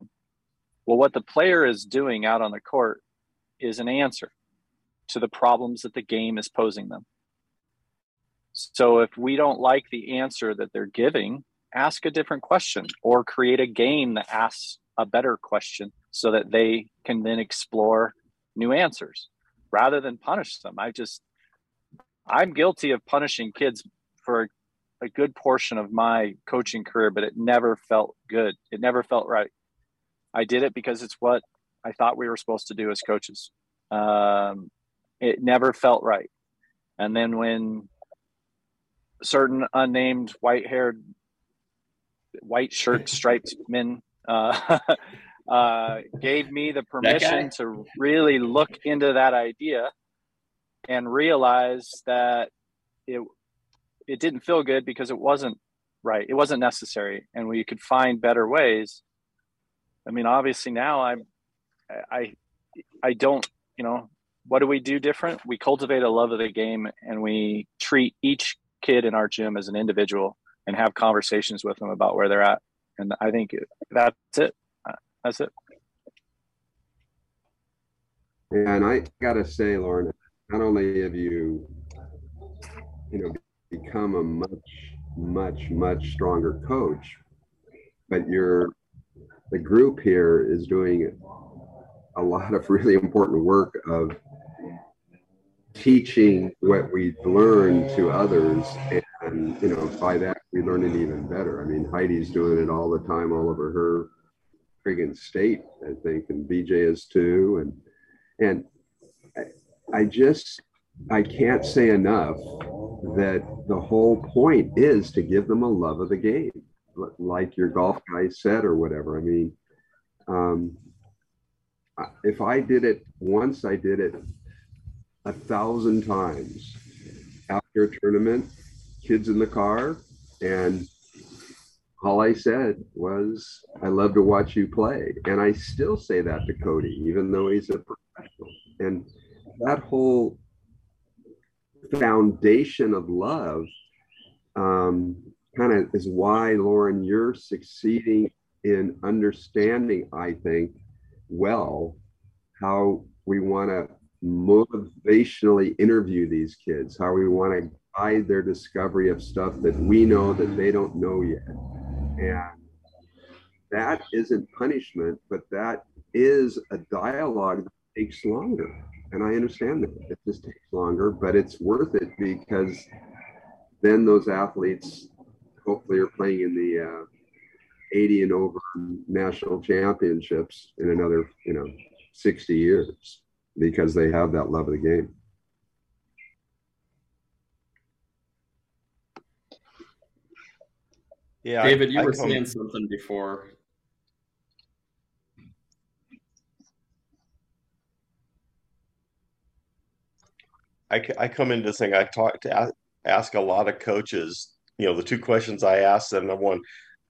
S3: Well what the player is doing out on the court is an answer to the problems that the game is posing them. So if we don't like the answer that they're giving ask a different question or create a game that asks a better question so that they can then explore new answers rather than punish them. I just, I'm guilty of punishing kids for a good portion of my coaching career, but it never felt good. It never felt right. I did it because it's what I thought we were supposed to do as coaches. Um, it never felt right. And then when certain unnamed white haired, white shirt striped men uh, (laughs) uh, gave me the permission to really look into that idea and realize that it it didn't feel good because it wasn't right. It wasn't necessary and we could find better ways. I mean obviously now i'm i i don't you know what do we do different? We cultivate a love of the game and we treat each kid in our gym as an individual and have conversations with them about where they're at and i think that's it uh, that's it.
S6: And I got to say, Loren, not only have you, you know, become a much, much, much stronger coach, but you're the group here is doing a lot of really important work of teaching what we've learned to others and you know by that we learn it even better i mean heidi's doing it all the time all over her friggin' state, I think, and BJ is too. And and I, I just I can't say enough that the whole point is to give them a love of the game, like your golf guy said or whatever. I mean, um, if I did it once, I did it a thousand times after a tournament, kids in the car, and all I said was, I love to watch you play. And I still say that to Cody, even though he's a professional. And that whole foundation of love um, kind of is why, Loren, you're succeeding in understanding, I think, well, how we want to motivationally interview these kids, how we want to guide their discovery of stuff that we know that they don't know yet and that isn't punishment, but that is a dialogue that takes longer. And I understand that it just takes longer, but it's worth it because then those athletes hopefully are playing in the uh, 80 and over national championships in another, you know, 60 years because they have that love of the game.
S2: Yeah, David, you I, were I saying something before.
S5: I, I come into this thing. I talk to ask, ask a lot of coaches. You know, the two questions I ask them: number one,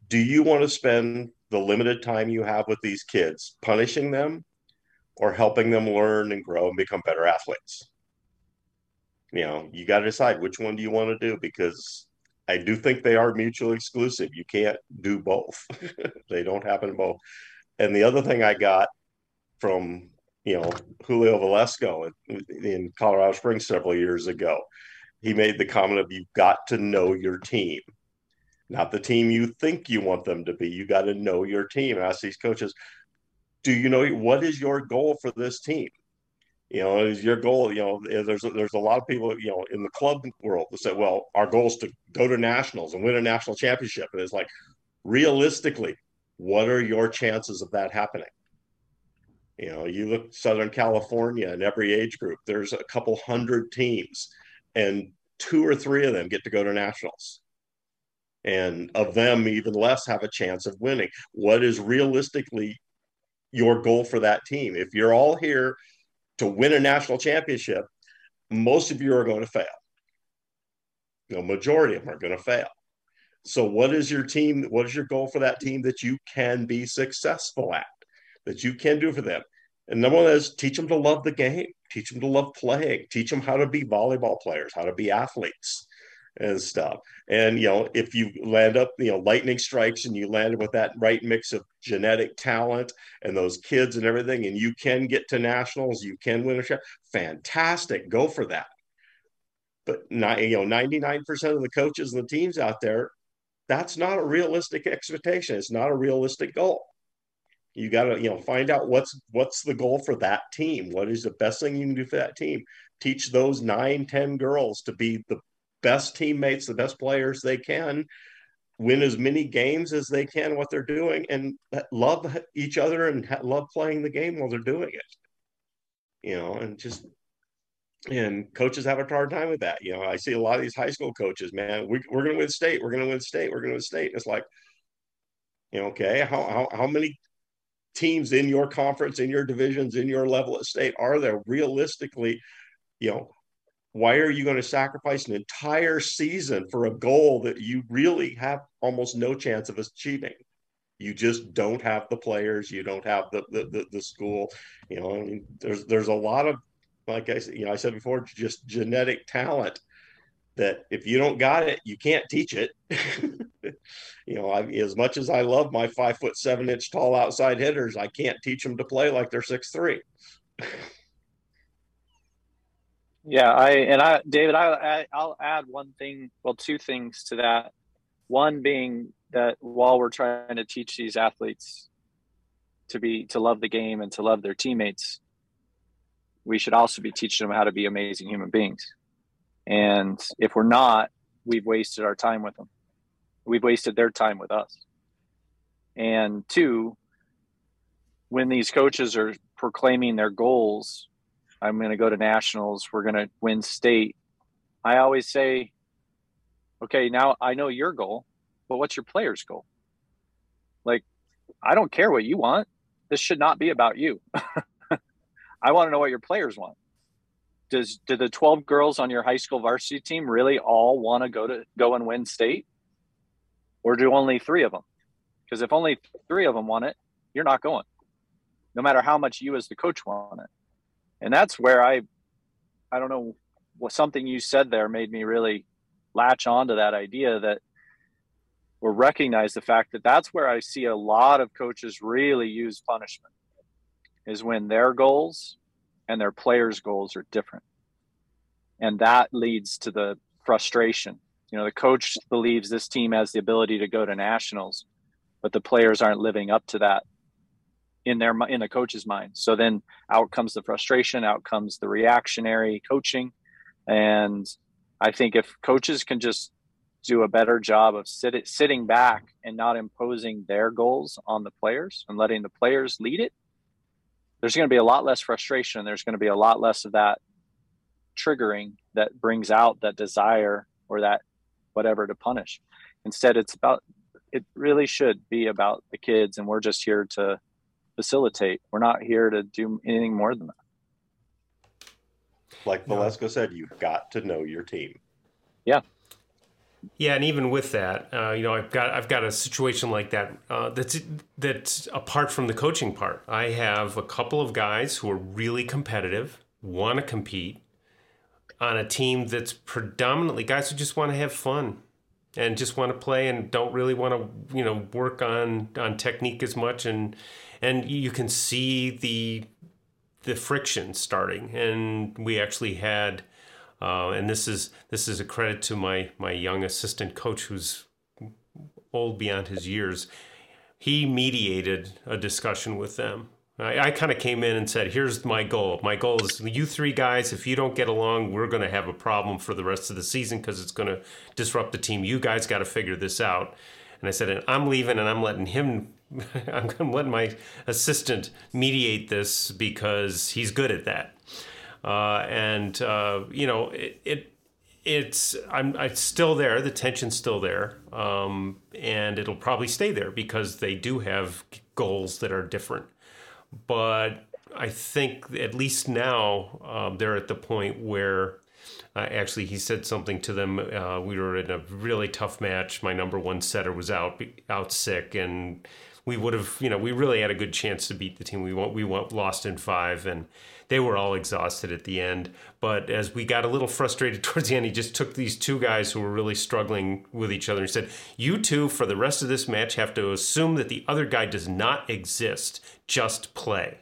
S5: do you want to spend the limited time you have with these kids punishing them, or helping them learn and grow and become better athletes? you know, you got to decide which one do you want to do because I do think they are mutually exclusive. You can't do both. (laughs) they don't happen both. And the other thing I got from, you know, Julio Velasco in, in Colorado Springs several years ago, he made the comment of you've got to know your team. Not the team you think you want them to be. You got to know your team. Ask these coaches, do you know what is your goal for this team? You know, is your goal, you know, eh, there's a, there's a lot of people, you know, in the club world that say, well, our goal is to go to nationals and win a national championship. And it's like, realistically, what are your chances of that happening? You know, you look Southern California in every age group, there's a couple hundred teams, and two or three of them get to go to nationals. And of them, even less have a chance of winning. What is realistically your goal for that team? If you're all here to win a national championship, most of you are going to fail. The majority of them are going to fail. So, what is your team? What is your goal for that team that you can be successful at, that you can do for them? And number one is teach them to love the game, teach them to love playing, teach them how to be volleyball players, how to be athletes, and stuff. And you know, if you land up, you know, lightning strikes and you landed with that right mix of genetic talent and those kids and everything, and you can get to nationals, you can win a shot. Fantastic, go for that. But not, you know, 99% of the coaches and the teams out there, that's not a realistic expectation. It's not a realistic goal. You got to, you know, find out what's what's the goal for that team. What is the best thing you can do for that team? Teach those nine, ten girls to be the best teammates, the best players they can, win as many games as they can what they're doing, and love each other and love playing the game while they're doing it. You know, and just and coaches have a hard time with that. You know, I see a lot of these high school coaches, man, we, we're going to win state, we're going to win state, we're going to win state. It's like, you know, okay, how, how, how many teams in your conference, in your divisions, in your level of state are there realistically, you know, why are you going to sacrifice an entire season for a goal that you really have almost no chance of achieving? You just don't have the players. You don't have the the, the, the school. You know, I mean, there's there's a lot of like I said, you know, I said before, just genetic talent that if you don't got it, you can't teach it. (laughs) you know, I, as much as I love my five foot seven inch tall outside hitters, I can't teach them to play like they're six three. (laughs)
S3: Yeah, I and I, David, I I'll add one thing, well, two things to that. One being that while we're trying to teach these athletes to be to love the game and to love their teammates, we should also be teaching them how to be amazing human beings. And if we're not, we've wasted our time with them. We've wasted their time with us. And two, when these coaches are proclaiming their goals I'm going to go to nationals. We're going to win state. I always say, okay, now I know your goal, but what's your player's goal? Like, I don't care what you want. This should not be about you. (laughs) I want to know what your players want. Does do the 12 girls on your high school varsity team really all want to go to go and win state? Or do only 3 of them? Because if only 3 of them want it, you're not going. No matter how much you as the coach want it and that's where I, I don't know, what something you said there made me really latch on to that idea that or recognize the fact that that's where I see a lot of coaches really use punishment is when their goals and their players' goals are different. And that leads to the frustration. You know, the coach believes this team has the ability to go to nationals, but the players aren't living up to that in their in the coach's mind. So then out comes the frustration, out comes the reactionary coaching, and I think if coaches can just do a better job of sit, sitting back and not imposing their goals on the players and letting the players lead it, there's going to be a lot less frustration. There's going to be a lot less of that triggering that brings out that desire or that whatever to punish. Instead, it's about it really should be about the kids, and we're just here to facilitate. We're not here to do anything more than that.
S5: Like Velasco said, you've got to know your team.
S3: Yeah.
S1: Yeah, and even with that, uh, you know, I've got I've got a situation like that uh, that's that's apart from the coaching part. I have a couple of guys who are really competitive, want to compete, on a team that's predominantly guys who just want to have fun and just want to play and don't really want to you know work on on technique as much. And and you can see the the friction starting. And we actually had uh, and this is this is a credit to my my young assistant coach who's old beyond his years. He mediated a discussion with them I, I kind of came in and said, here's my goal. My goal is you three guys, if you don't get along, we're going to have a problem for the rest of the season because it's going to disrupt the team. You guys got to figure this out. And I said, and I'm leaving and I'm letting him, (laughs) I'm letting my assistant mediate this because he's good at that. Uh, and, uh, you know, it, it it's I'm it's still there. The tension's still there, um, and it'll probably stay there because they do have goals that are different but I think at least now um, they're at the point where uh, actually he said something to them. Uh, we were in a really tough match. My number one setter was out out sick, and we would have you know we really had a good chance to beat the team. We we went, lost in five, and they were all exhausted at the end. But as we got a little frustrated (laughs) towards the end, he just took these two guys who were really struggling with each other and said, "You two, for the rest of this match, have to assume that the other guy does not exist just play.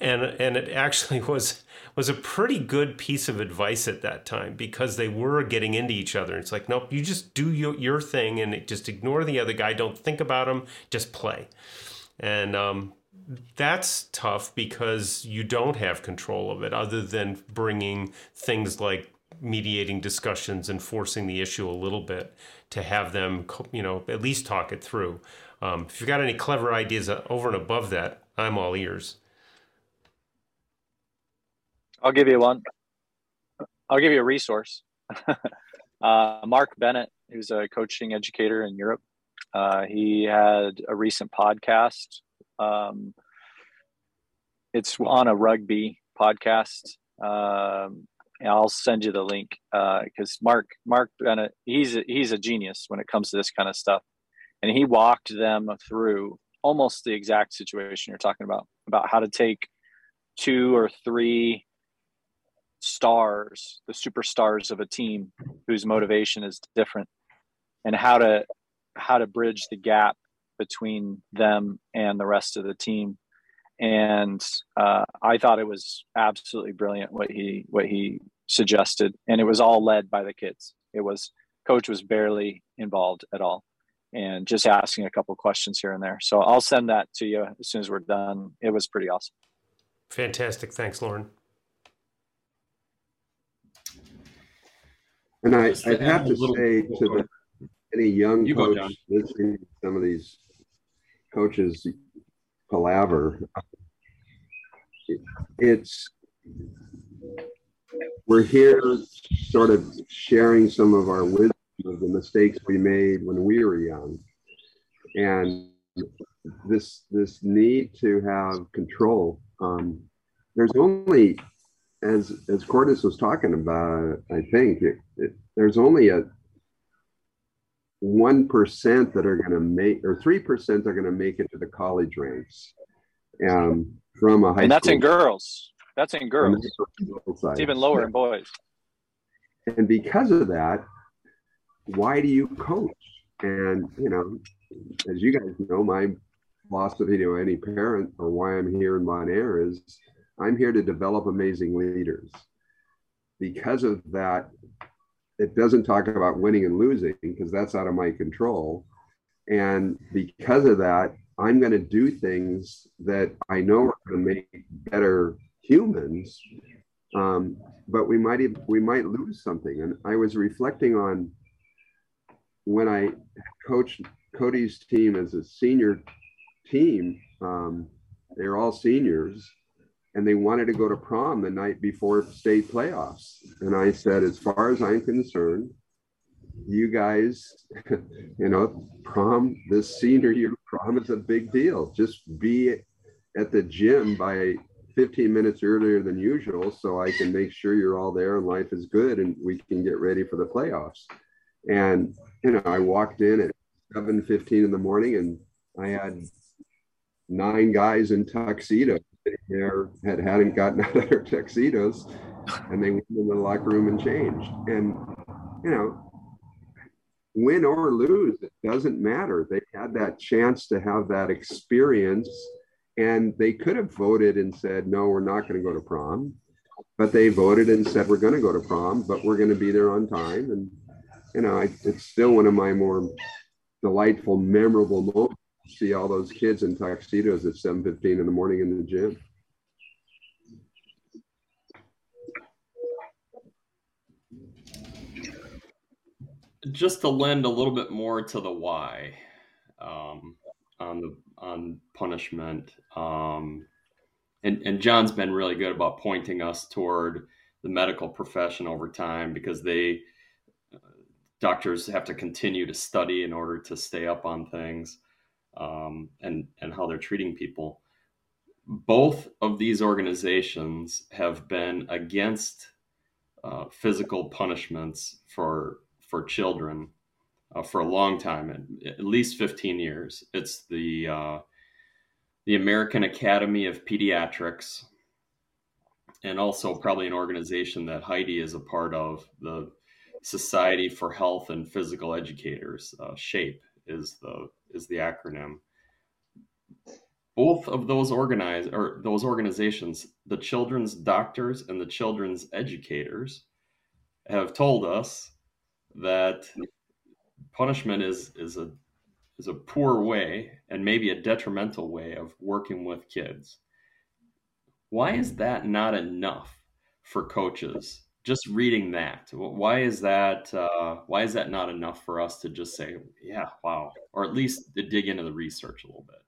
S1: And and it actually (laughs) was was a pretty good piece of advice at that time because they were getting into each other. It's like, nope, you just do your, your thing and just ignore the other guy. Don't think about him. Just play. And um, that's tough because you don't have control of it other than bringing things like mediating discussions and forcing the issue a little bit to have them, you know, at least talk it through. Um, if you've got any clever ideas over and above that, I'm all ears.
S3: I'll give you one. I'll give you a resource. (laughs) uh, Mark Bennett, who's a coaching educator in Europe, uh, he had a recent podcast. Um, it's on a rugby podcast. Um, I'll send you the link because uh, Mark Mark Bennett he's a, he's a genius when it comes to this kind of stuff, and he walked them through almost the exact situation you're talking about about how to take two or three stars the superstars of a team whose motivation is different and how to how to bridge the gap between them and the rest of the team and uh, i thought it was absolutely brilliant what he what he suggested and it was all led by the kids it was coach was barely involved at all and just asking a couple questions here and there. So I'll send that to you as soon as we're done. It was pretty awesome.
S1: Fantastic. Thanks, Loren.
S6: And I, I'd have to say to the, any young you coach go, listening to some of these coaches palaver, it's we're here sort of sharing some of our wisdom of the mistakes we made when we were young. And this this need to have control. Um, there's only, as as Cordes was talking about, I think it, it, there's only a one percent that are going to make, or three percent are going to make it to the college ranks, um, from a high. School.
S3: And that's school. in girls. That's in girls. It's even lower yeah. in boys.
S6: And because of that, why do you coach? And, you know, as you guys know, my philosophy to any parent or why I'm here in Bonaire is I'm here to develop amazing leaders. Because of that, it doesn't talk about winning and losing because that's out of my control. And because of that, I'm going to do things that I know are going to make better humans. Um, but we might we might lose something. And I was reflecting on when I coached Cody's team as a senior team, um, they were all seniors and they wanted to go to prom the night before state playoffs. And I said, as far as I'm concerned, you guys, (laughs) you know, prom, this senior year prom is a big deal. Just be at the gym by 15 minutes earlier than usual so I can make sure you're all there and life is good and we can get ready for the playoffs. And you know, I walked in at 7:15 in the morning and I had nine guys in tuxedos there had hadn't gotten (laughs) out of their tuxedos and they went in the locker room and changed. And you know, win or lose, it doesn't matter. They had that chance to have that experience, and they could have voted and said, "No, we're not going to go to prom," but they voted and said, "We're going to go to prom, but we're going to be there on time." And you know, I, it's still one of my more delightful, memorable moments. See all those kids in tuxedos at 7:15 in the morning in the gym.
S2: just to lend a little bit more to the why um, on the on punishment um, and and john's been really good about pointing us toward the medical profession over time because they uh, doctors have to continue to study in order to stay up on things um, and and how they're treating people both of these organizations have been against uh, physical punishments for for children uh, for a long time, at, least 15 years. It's the uh, the American Academy of Pediatrics, and also probably an organization that Heidi is a part of, the Society for Health and Physical Educators. Uh, SHAPE is the is the acronym. Both of those organize or those organizations, the children's doctors and the children's educators, have told us that punishment is is a is a poor way and maybe a detrimental way of working with kids. Why is that not enough for coaches? Just reading that, why is that? Uh, why is that not enough for us to just say, "Yeah, wow," or at least to dig into the research a little bit?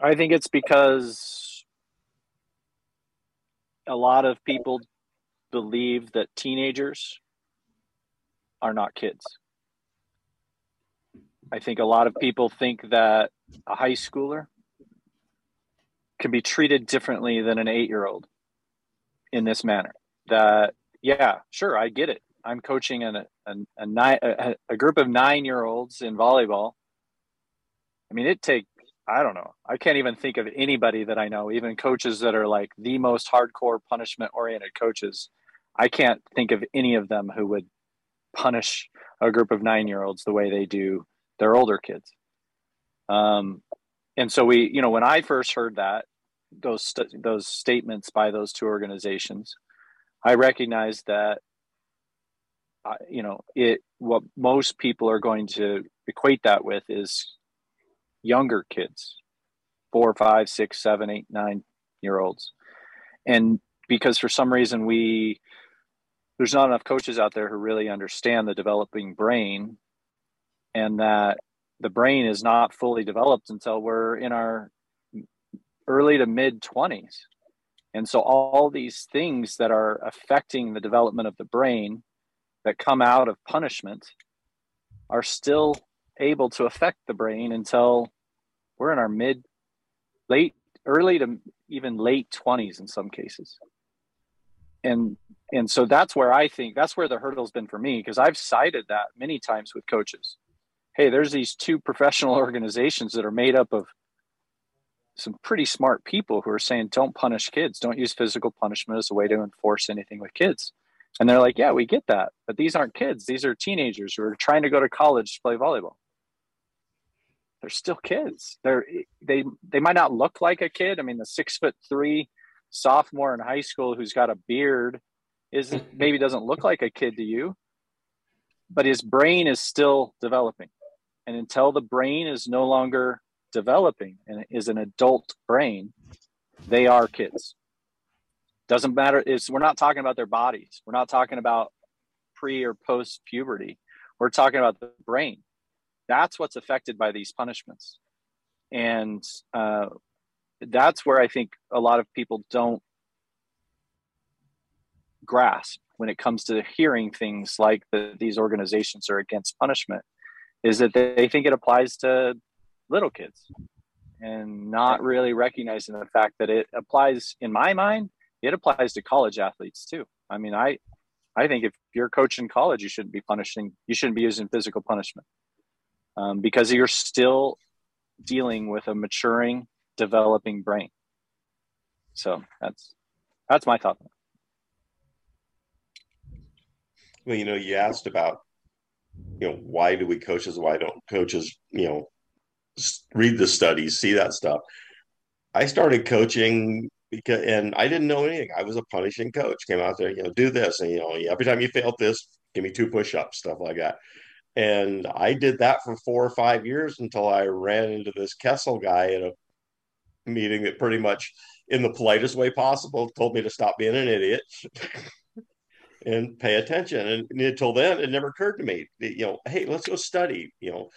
S3: I think it's because a lot of people believe that teenagers are not kids. I think a lot of people think that a high schooler can be treated differently than an eight year old in this manner. That, yeah, sure, I get it. I'm coaching a, a, a, a, group of nine year olds in volleyball. I mean, it take I don't know. I can't even think of anybody that I know, even coaches that are like the most hardcore punishment oriented coaches. I can't think of any of them who would punish a group of nine year olds the way they do their older kids. Um, and so we, you know, when I first heard that, those st- those statements by those two organizations, I recognized that, uh, you know, it what most people are going to equate that with is younger kids, four, five, six, seven, eight, nine year olds, and because for some reason we there's not enough coaches out there who really understand the developing brain and that the brain is not fully developed until we're in our early to mid 20s and so all these things that are affecting the development of the brain that come out of punishment are still able to affect the brain until we're in our mid late early to even late 20s in some cases. And and so that's where i think that's where the hurdle's been for me because i've cited that many times with coaches hey there's these two professional (laughs) organizations that are made up of some pretty smart people who are saying don't punish kids. Don't use physical punishment as a way to enforce anything with kids. And they're like yeah we get that but these aren't kids. These are teenagers who are trying to go to college to play volleyball. They're still kids. They're they they might not look like a kid. I mean the six foot three sophomore in high school who's got a beard isn't (laughs) maybe doesn't look like a kid to you but his brain is still developing and until the brain is no longer developing and is an adult brain they are kids. Doesn't matter is we're not talking about their bodies. We're not talking about pre or post puberty. We're talking about the brain. That's what's affected by these punishments. And uh, that's where I think a lot of people don't grasp when it comes to hearing things like that these organizations are against punishment is that they think it applies to little kids and not really recognizing the fact that it applies in my mind it applies to college athletes too i mean i i think if you're coaching college you shouldn't be punishing you shouldn't be using physical punishment um, because you're still dealing with a maturing developing brain. So that's that's my thought.
S5: Well, you know, you asked about, you know, why do we coaches? Why don't coaches, you know, read the studies, see that stuff? I started coaching because, and I didn't know anything. I was a punishing coach. Came out there, you know, do this, and you know, every time you failed this, give me two push-ups, stuff like that. And I did that for four or five years until I ran into this Kessel guy at a meeting that pretty much, in the politest way possible, told me to stop being an idiot (laughs) and pay attention. And until then, it never occurred to me, you know, hey, let's go study. You know,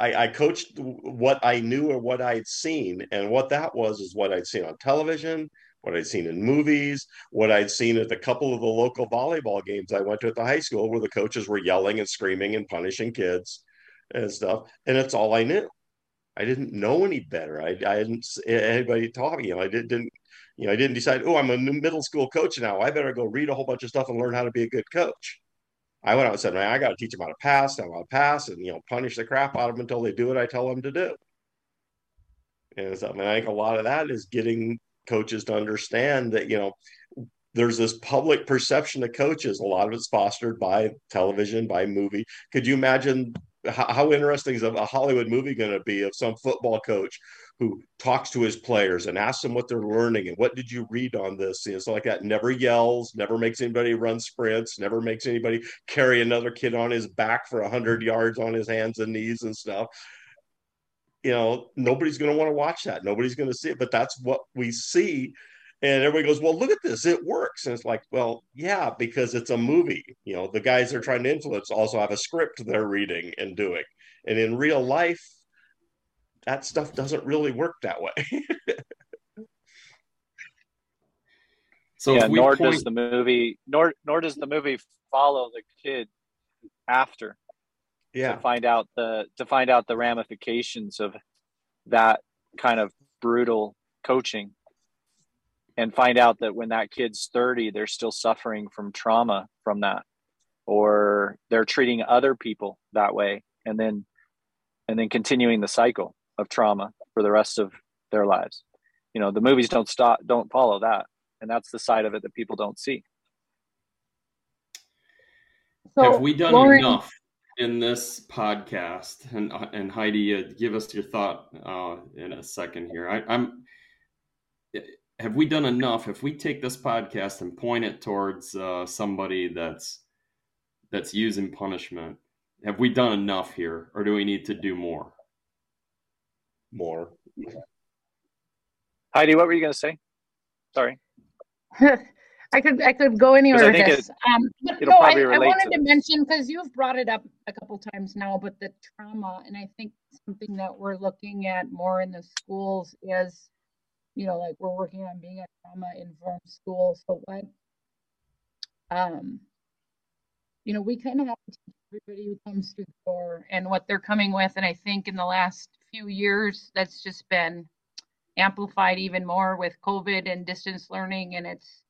S5: I, I coached what I knew or what I'd seen, and what that was is what I'd seen on television, what I'd seen in movies, what I'd seen at a couple of the local volleyball games I went to at the high school, where the coaches were yelling and screaming and punishing kids and stuff, and it's all I knew. I didn't know any better. I, I didn't anybody taught me. You know, I did, didn't. You know, I didn't decide. Oh, I'm a middle school coach now. I better go read a whole bunch of stuff and learn how to be a good coach. I went out and said, man, I got to teach them how to pass, how to pass, and you know, punish the crap out of them until they do what I tell them to do. And so, I, mean, I think a lot of that is getting coaches to understand that you know there's this public perception of coaches. A lot of it's fostered by television, by movie. Could you imagine how, how interesting is a Hollywood movie going to be of some football coach who talks to his players and asks them what they're learning and what did you read on this? Know, so like that never yells, never makes anybody run sprints, never makes anybody carry another kid on his back for hundred yards on his hands and knees and stuff. You know, nobody's going to want to watch that. Nobody's going to see it, but that's what we see. And everybody goes, well, look at this. It works. And it's like, well, yeah, because it's a movie. You know, the guys they're trying to influence also have a script they're reading and doing. And in real life, that stuff doesn't really work that way. (laughs)
S3: so yeah, nor point... does the movie nor nor does the movie follow the kid after.
S5: Yeah.
S3: To find out the to find out the ramifications of that kind of brutal coaching and find out that when that kid's 30 they're still suffering from trauma from that or they're treating other people that way and then and then continuing the cycle of trauma for the rest of their lives. You know, the movies don't stop, don't follow that, and that's the side of it that people don't see.
S2: So, Have we done Loren, enough in this podcast? And and Heidi, uh, give us your thought uh, in a second here. I, I'm. Have we done enough? If we take this podcast and point it towards uh, somebody that's that's using punishment, have we done enough here, or do we need to do more?
S5: More.
S3: Heidi, what were you going to say? Sorry. (laughs)
S4: I could I could go anywhere with this. It, um, but no, I, I, wanted to, to mention because you've brought it up a couple times now, but the trauma, and I think something that we're looking at more in the schools is, you know, like we're working on being a trauma informed school. So what, um, you know, we kind of have to teach everybody who comes through the door and what they're coming with, and I think in the last few years that's just been amplified even more with COVID and distance learning, and it's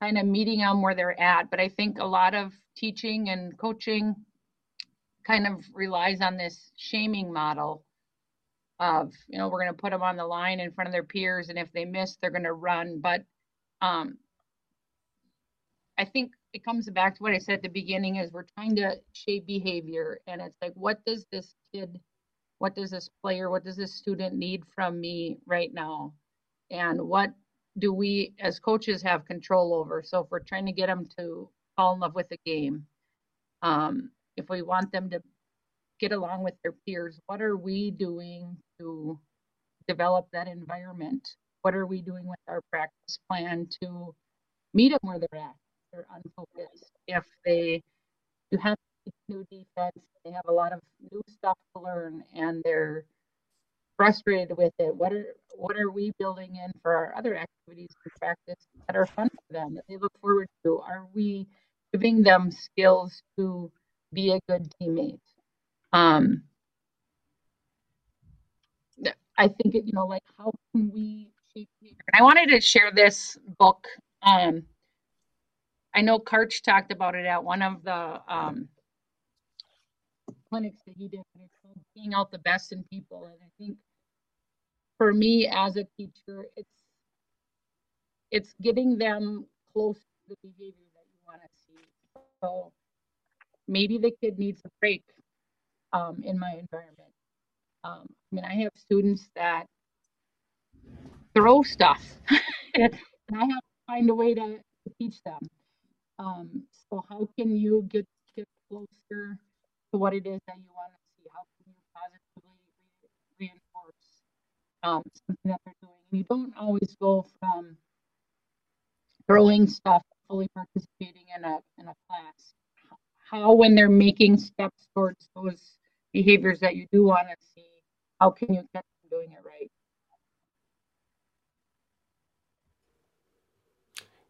S4: kind of meeting them where they're at. But I think a lot of teaching and coaching kind of relies on this shaming model of, you know, we're going to put them on the line in front of their peers, and if they miss, they're going to run. But um, I think it comes back to what I said at the beginning is we're trying to shape behavior and it's like what does this kid what does this player, what does this student need from me right now? And what do we as coaches have control over? So if we're trying to get them to fall in love with the game, um, if we want them to get along with their peers, what are we doing to develop that environment? What are we doing with our practice plan to meet them where they're at? They're unfocused. If they you have new defense. They have a lot of new stuff to learn, and they're frustrated with it. What are what are we building in for our other activities and practice that are fun for them that they look forward to? Are we giving them skills to be a good teammate? Um, I think it, you know, like how can we shape I wanted to share this book. Um, I know Karch talked about it at one of the um, clinics that he did. It's called Bringing Out the Best in People. And I think for me as a teacher, it's it's getting them close to the behavior that you want to see. So maybe the kid needs a break um, in my environment. Um, I mean, I have students that throw stuff, (laughs) and I have to find a way to, to teach them. Um, so how can you get get closer to what it is that you want to see? How can you positively re- reinforce um, something that they're doing? And you don't always go from throwing stuff fully participating in a in a class. How when they're making steps towards those behaviors that you do want to see, how can you get them doing it right?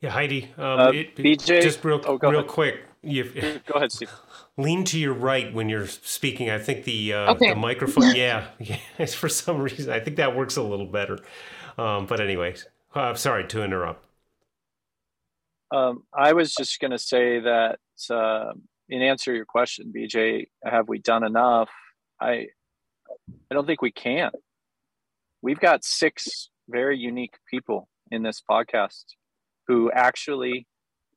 S1: Yeah, Heidi. Um,
S3: Uh,
S1: it,
S3: BJ
S1: just real,
S3: oh,
S1: real
S3: ahead.
S1: quick. You
S3: Go ahead, Steve. (laughs)
S1: lean to your right when you're speaking. I think the uh,
S4: Okay.
S1: the microphone. (laughs) Yeah, (laughs) yeah. For some reason, I think that works a little better. Um, but anyway, uh, sorry to interrupt.
S3: Um, I was just going to say that uh, in answer to your question, BJ, have we done enough? I I don't think we can. We've got six very unique people in this podcast who actually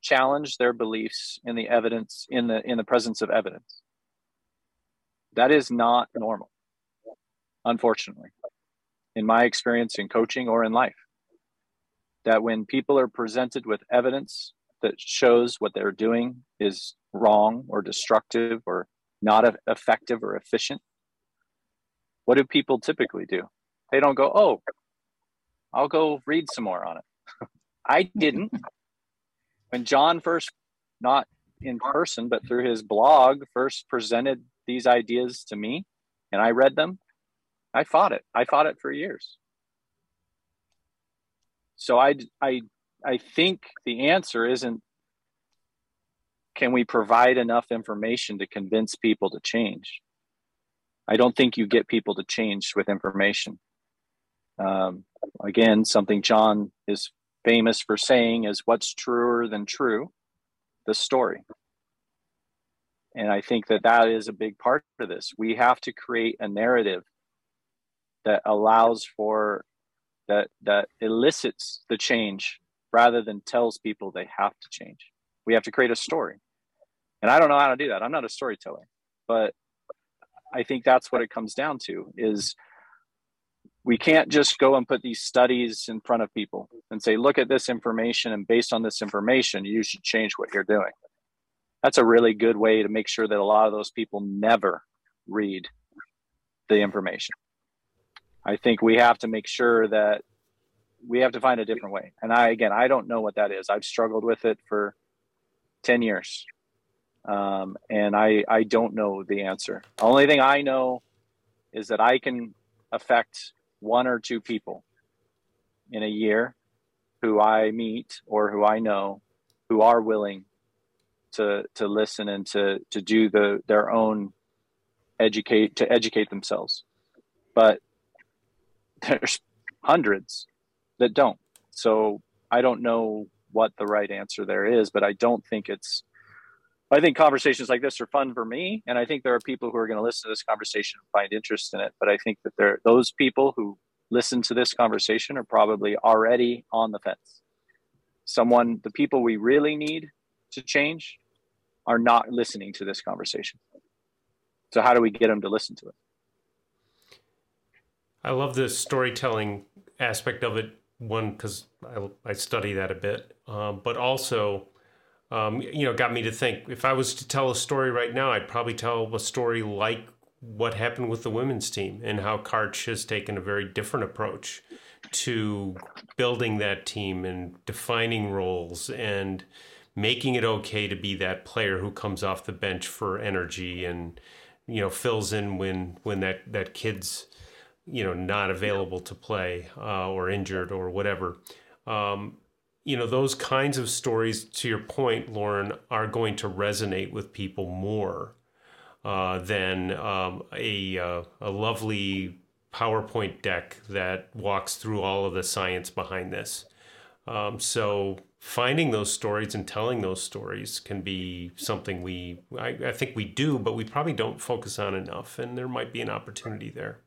S3: challenge their beliefs in the evidence in the in the presence of evidence. That is not normal, unfortunately, in my experience in coaching or in life that when people are presented with evidence that shows what they're doing is wrong or destructive or not effective or efficient, what do people typically do? They don't go, oh, I'll go read some more on it. (laughs) I didn't. When John first, not in person, but through his blog, first presented these ideas to me and I read them, I fought it. I fought it for years. So I, I, I think the answer isn't can we provide enough information to convince people to change? I don't think you get people to change with information. Um, again, something John is famous for saying is what's truer than true? The story. And I think that that is a big part of this. We have to create a narrative that allows for that that elicits the change rather than tells people they have to change. We have to create a story. And I don't know how to do that. I'm not a storyteller, but I think that's what it comes down to is we can't just go and put these studies in front of people and say look at this information and based on this information you should change what you're doing. That's a really good way to make sure that a lot of those people never read the information. I think we have to make sure that we have to find a different way. And I, again, I don't know what that is. I've struggled with it for 10 years. Um, and I, I don't know the answer. The only thing I know is that I can affect one or two people in a year who I meet or who I know who are willing to, to listen and to, to do the, their own educate, to educate themselves. But there's hundreds that don't. So I don't know what the right answer there is, but I don't think it's. I think conversations like this are fun for me, and I think there are people who are going to listen to this conversation and find interest in it. But I think that there, those people who listen to this conversation are probably already on the fence. Someone, the people we really need to change, are not listening to this conversation. So how do we get them to listen to it?
S1: I love the storytelling aspect of it. One, because I, I study that a bit, um, but also, um, you know, got me to think. If I was to tell a story right now, I'd probably tell a story like what happened with the women's team and how Karch has taken a very different approach to building that team and defining roles and making it okay to be that player who comes off the bench for energy and you know fills in when when that that kid's you know not available to play uh, or injured or whatever um, you know those kinds of stories to your point loren are going to resonate with people more uh, than um, a, uh, a lovely powerpoint deck that walks through all of the science behind this. Um, so finding those stories and telling those stories can be something we I, I think we do but we probably don't focus on enough and there might be an opportunity there.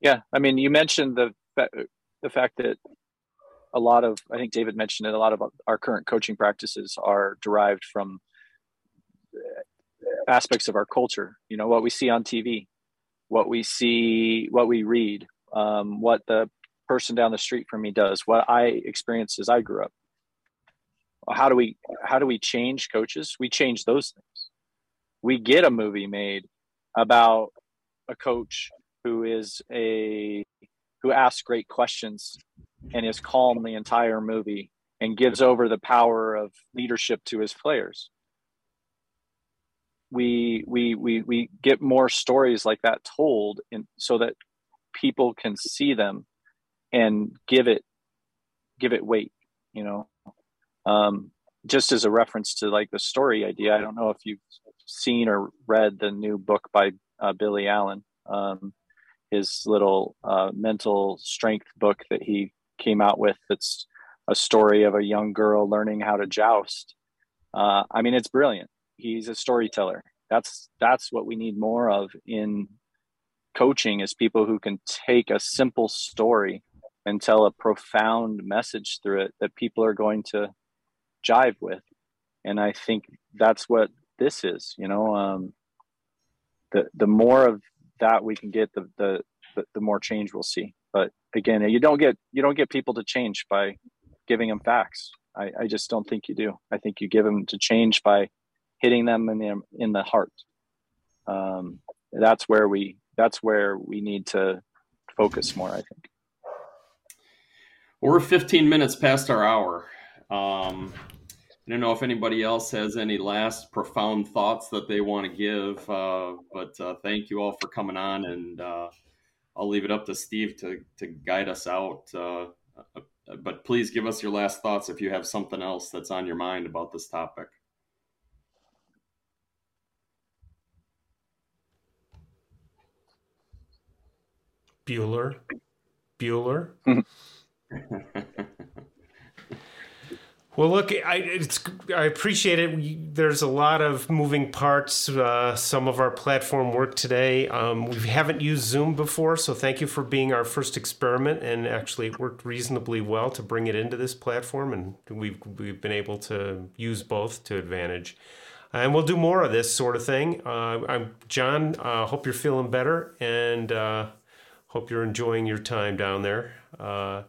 S3: Yeah, I mean, you mentioned the the fact that a lot of I think David mentioned it. A lot of our current coaching practices are derived from aspects of our culture. You know what we see on TV, what we see, what we read, um, what the person down the street from me does, what I experienced as I grew up. How do we how do we change coaches? We change those things. We get a movie made about a coach who is a who asks great questions and is calm the entire movie and gives over the power of leadership to his players. We we we we get more stories like that told in so that people can see them and give it give it weight, you know. Um, just as a reference to like the story idea, I don't know if you've seen or read the new book by uh, Billy Allen, um, his little uh, mental strength book that he came out with. That's a story of a young girl learning how to joust. Uh, I mean, it's brilliant. He's a storyteller. That's that's what we need more of in coaching is people who can take a simple story and tell a profound message through it that people are going to jive with. And I think that's what this is, you know, um, the, the more of that we can get, the, the, the more change we'll see. But again, you don't get, you don't get people to change by giving them facts. I, I just don't think you do. I think you give them to change by hitting them in the, in the heart. Um, that's where we, that's where we need to focus more, I think.
S2: We're 15 minutes past our hour. Um, I don't know if anybody else has any last profound thoughts that they want to give, uh, but uh, thank you all for coming on, and uh, I'll leave it up to Steve to to guide us out. Uh, but please give us your last thoughts if you have something else that's on your mind about this topic.
S1: Bueller, Bueller. (laughs) Well, look, I I appreciate it. We, there's a lot of moving parts. Uh, some of our platform work today. Um, we haven't used Zoom before, so thank you for being our first experiment. And actually, it worked reasonably well to bring it into this platform, and we've we've been able to use both to advantage. And we'll do more of this sort of thing. Uh, I'm John. Uh, hope you're feeling better, and uh, hope you're enjoying your time down there. Uh,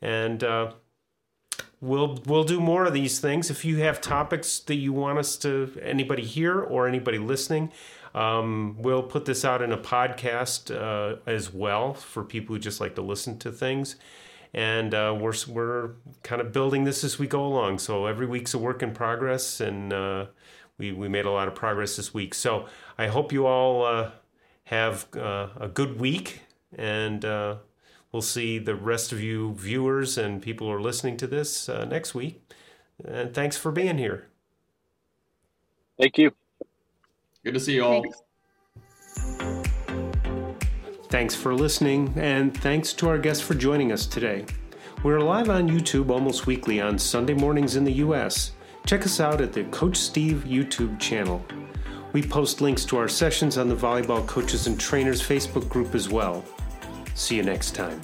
S1: and uh, we'll we'll do more of these things. If you have topics that you want us to anybody here or anybody listening, um, we'll put this out in a podcast uh, as well for people who just like to listen to things. And uh, we're we're kind of building this as we go along. So every week's a work in progress, and uh, we we made a lot of progress this week. So I hope you all uh, have uh, a good week and uh, we'll see the rest of you viewers and people who are listening to this uh, next week. And thanks for being here.
S3: Thank you.
S2: Good to see you all.
S4: Thanks.
S1: Thanks for listening, and thanks to our guests for joining us today. We're live on YouTube almost weekly on Sunday mornings in the U.S. Check us out at the Coach Steve YouTube channel. We post links to our sessions on the Volleyball Coaches and Trainers Facebook group as well. See you next time.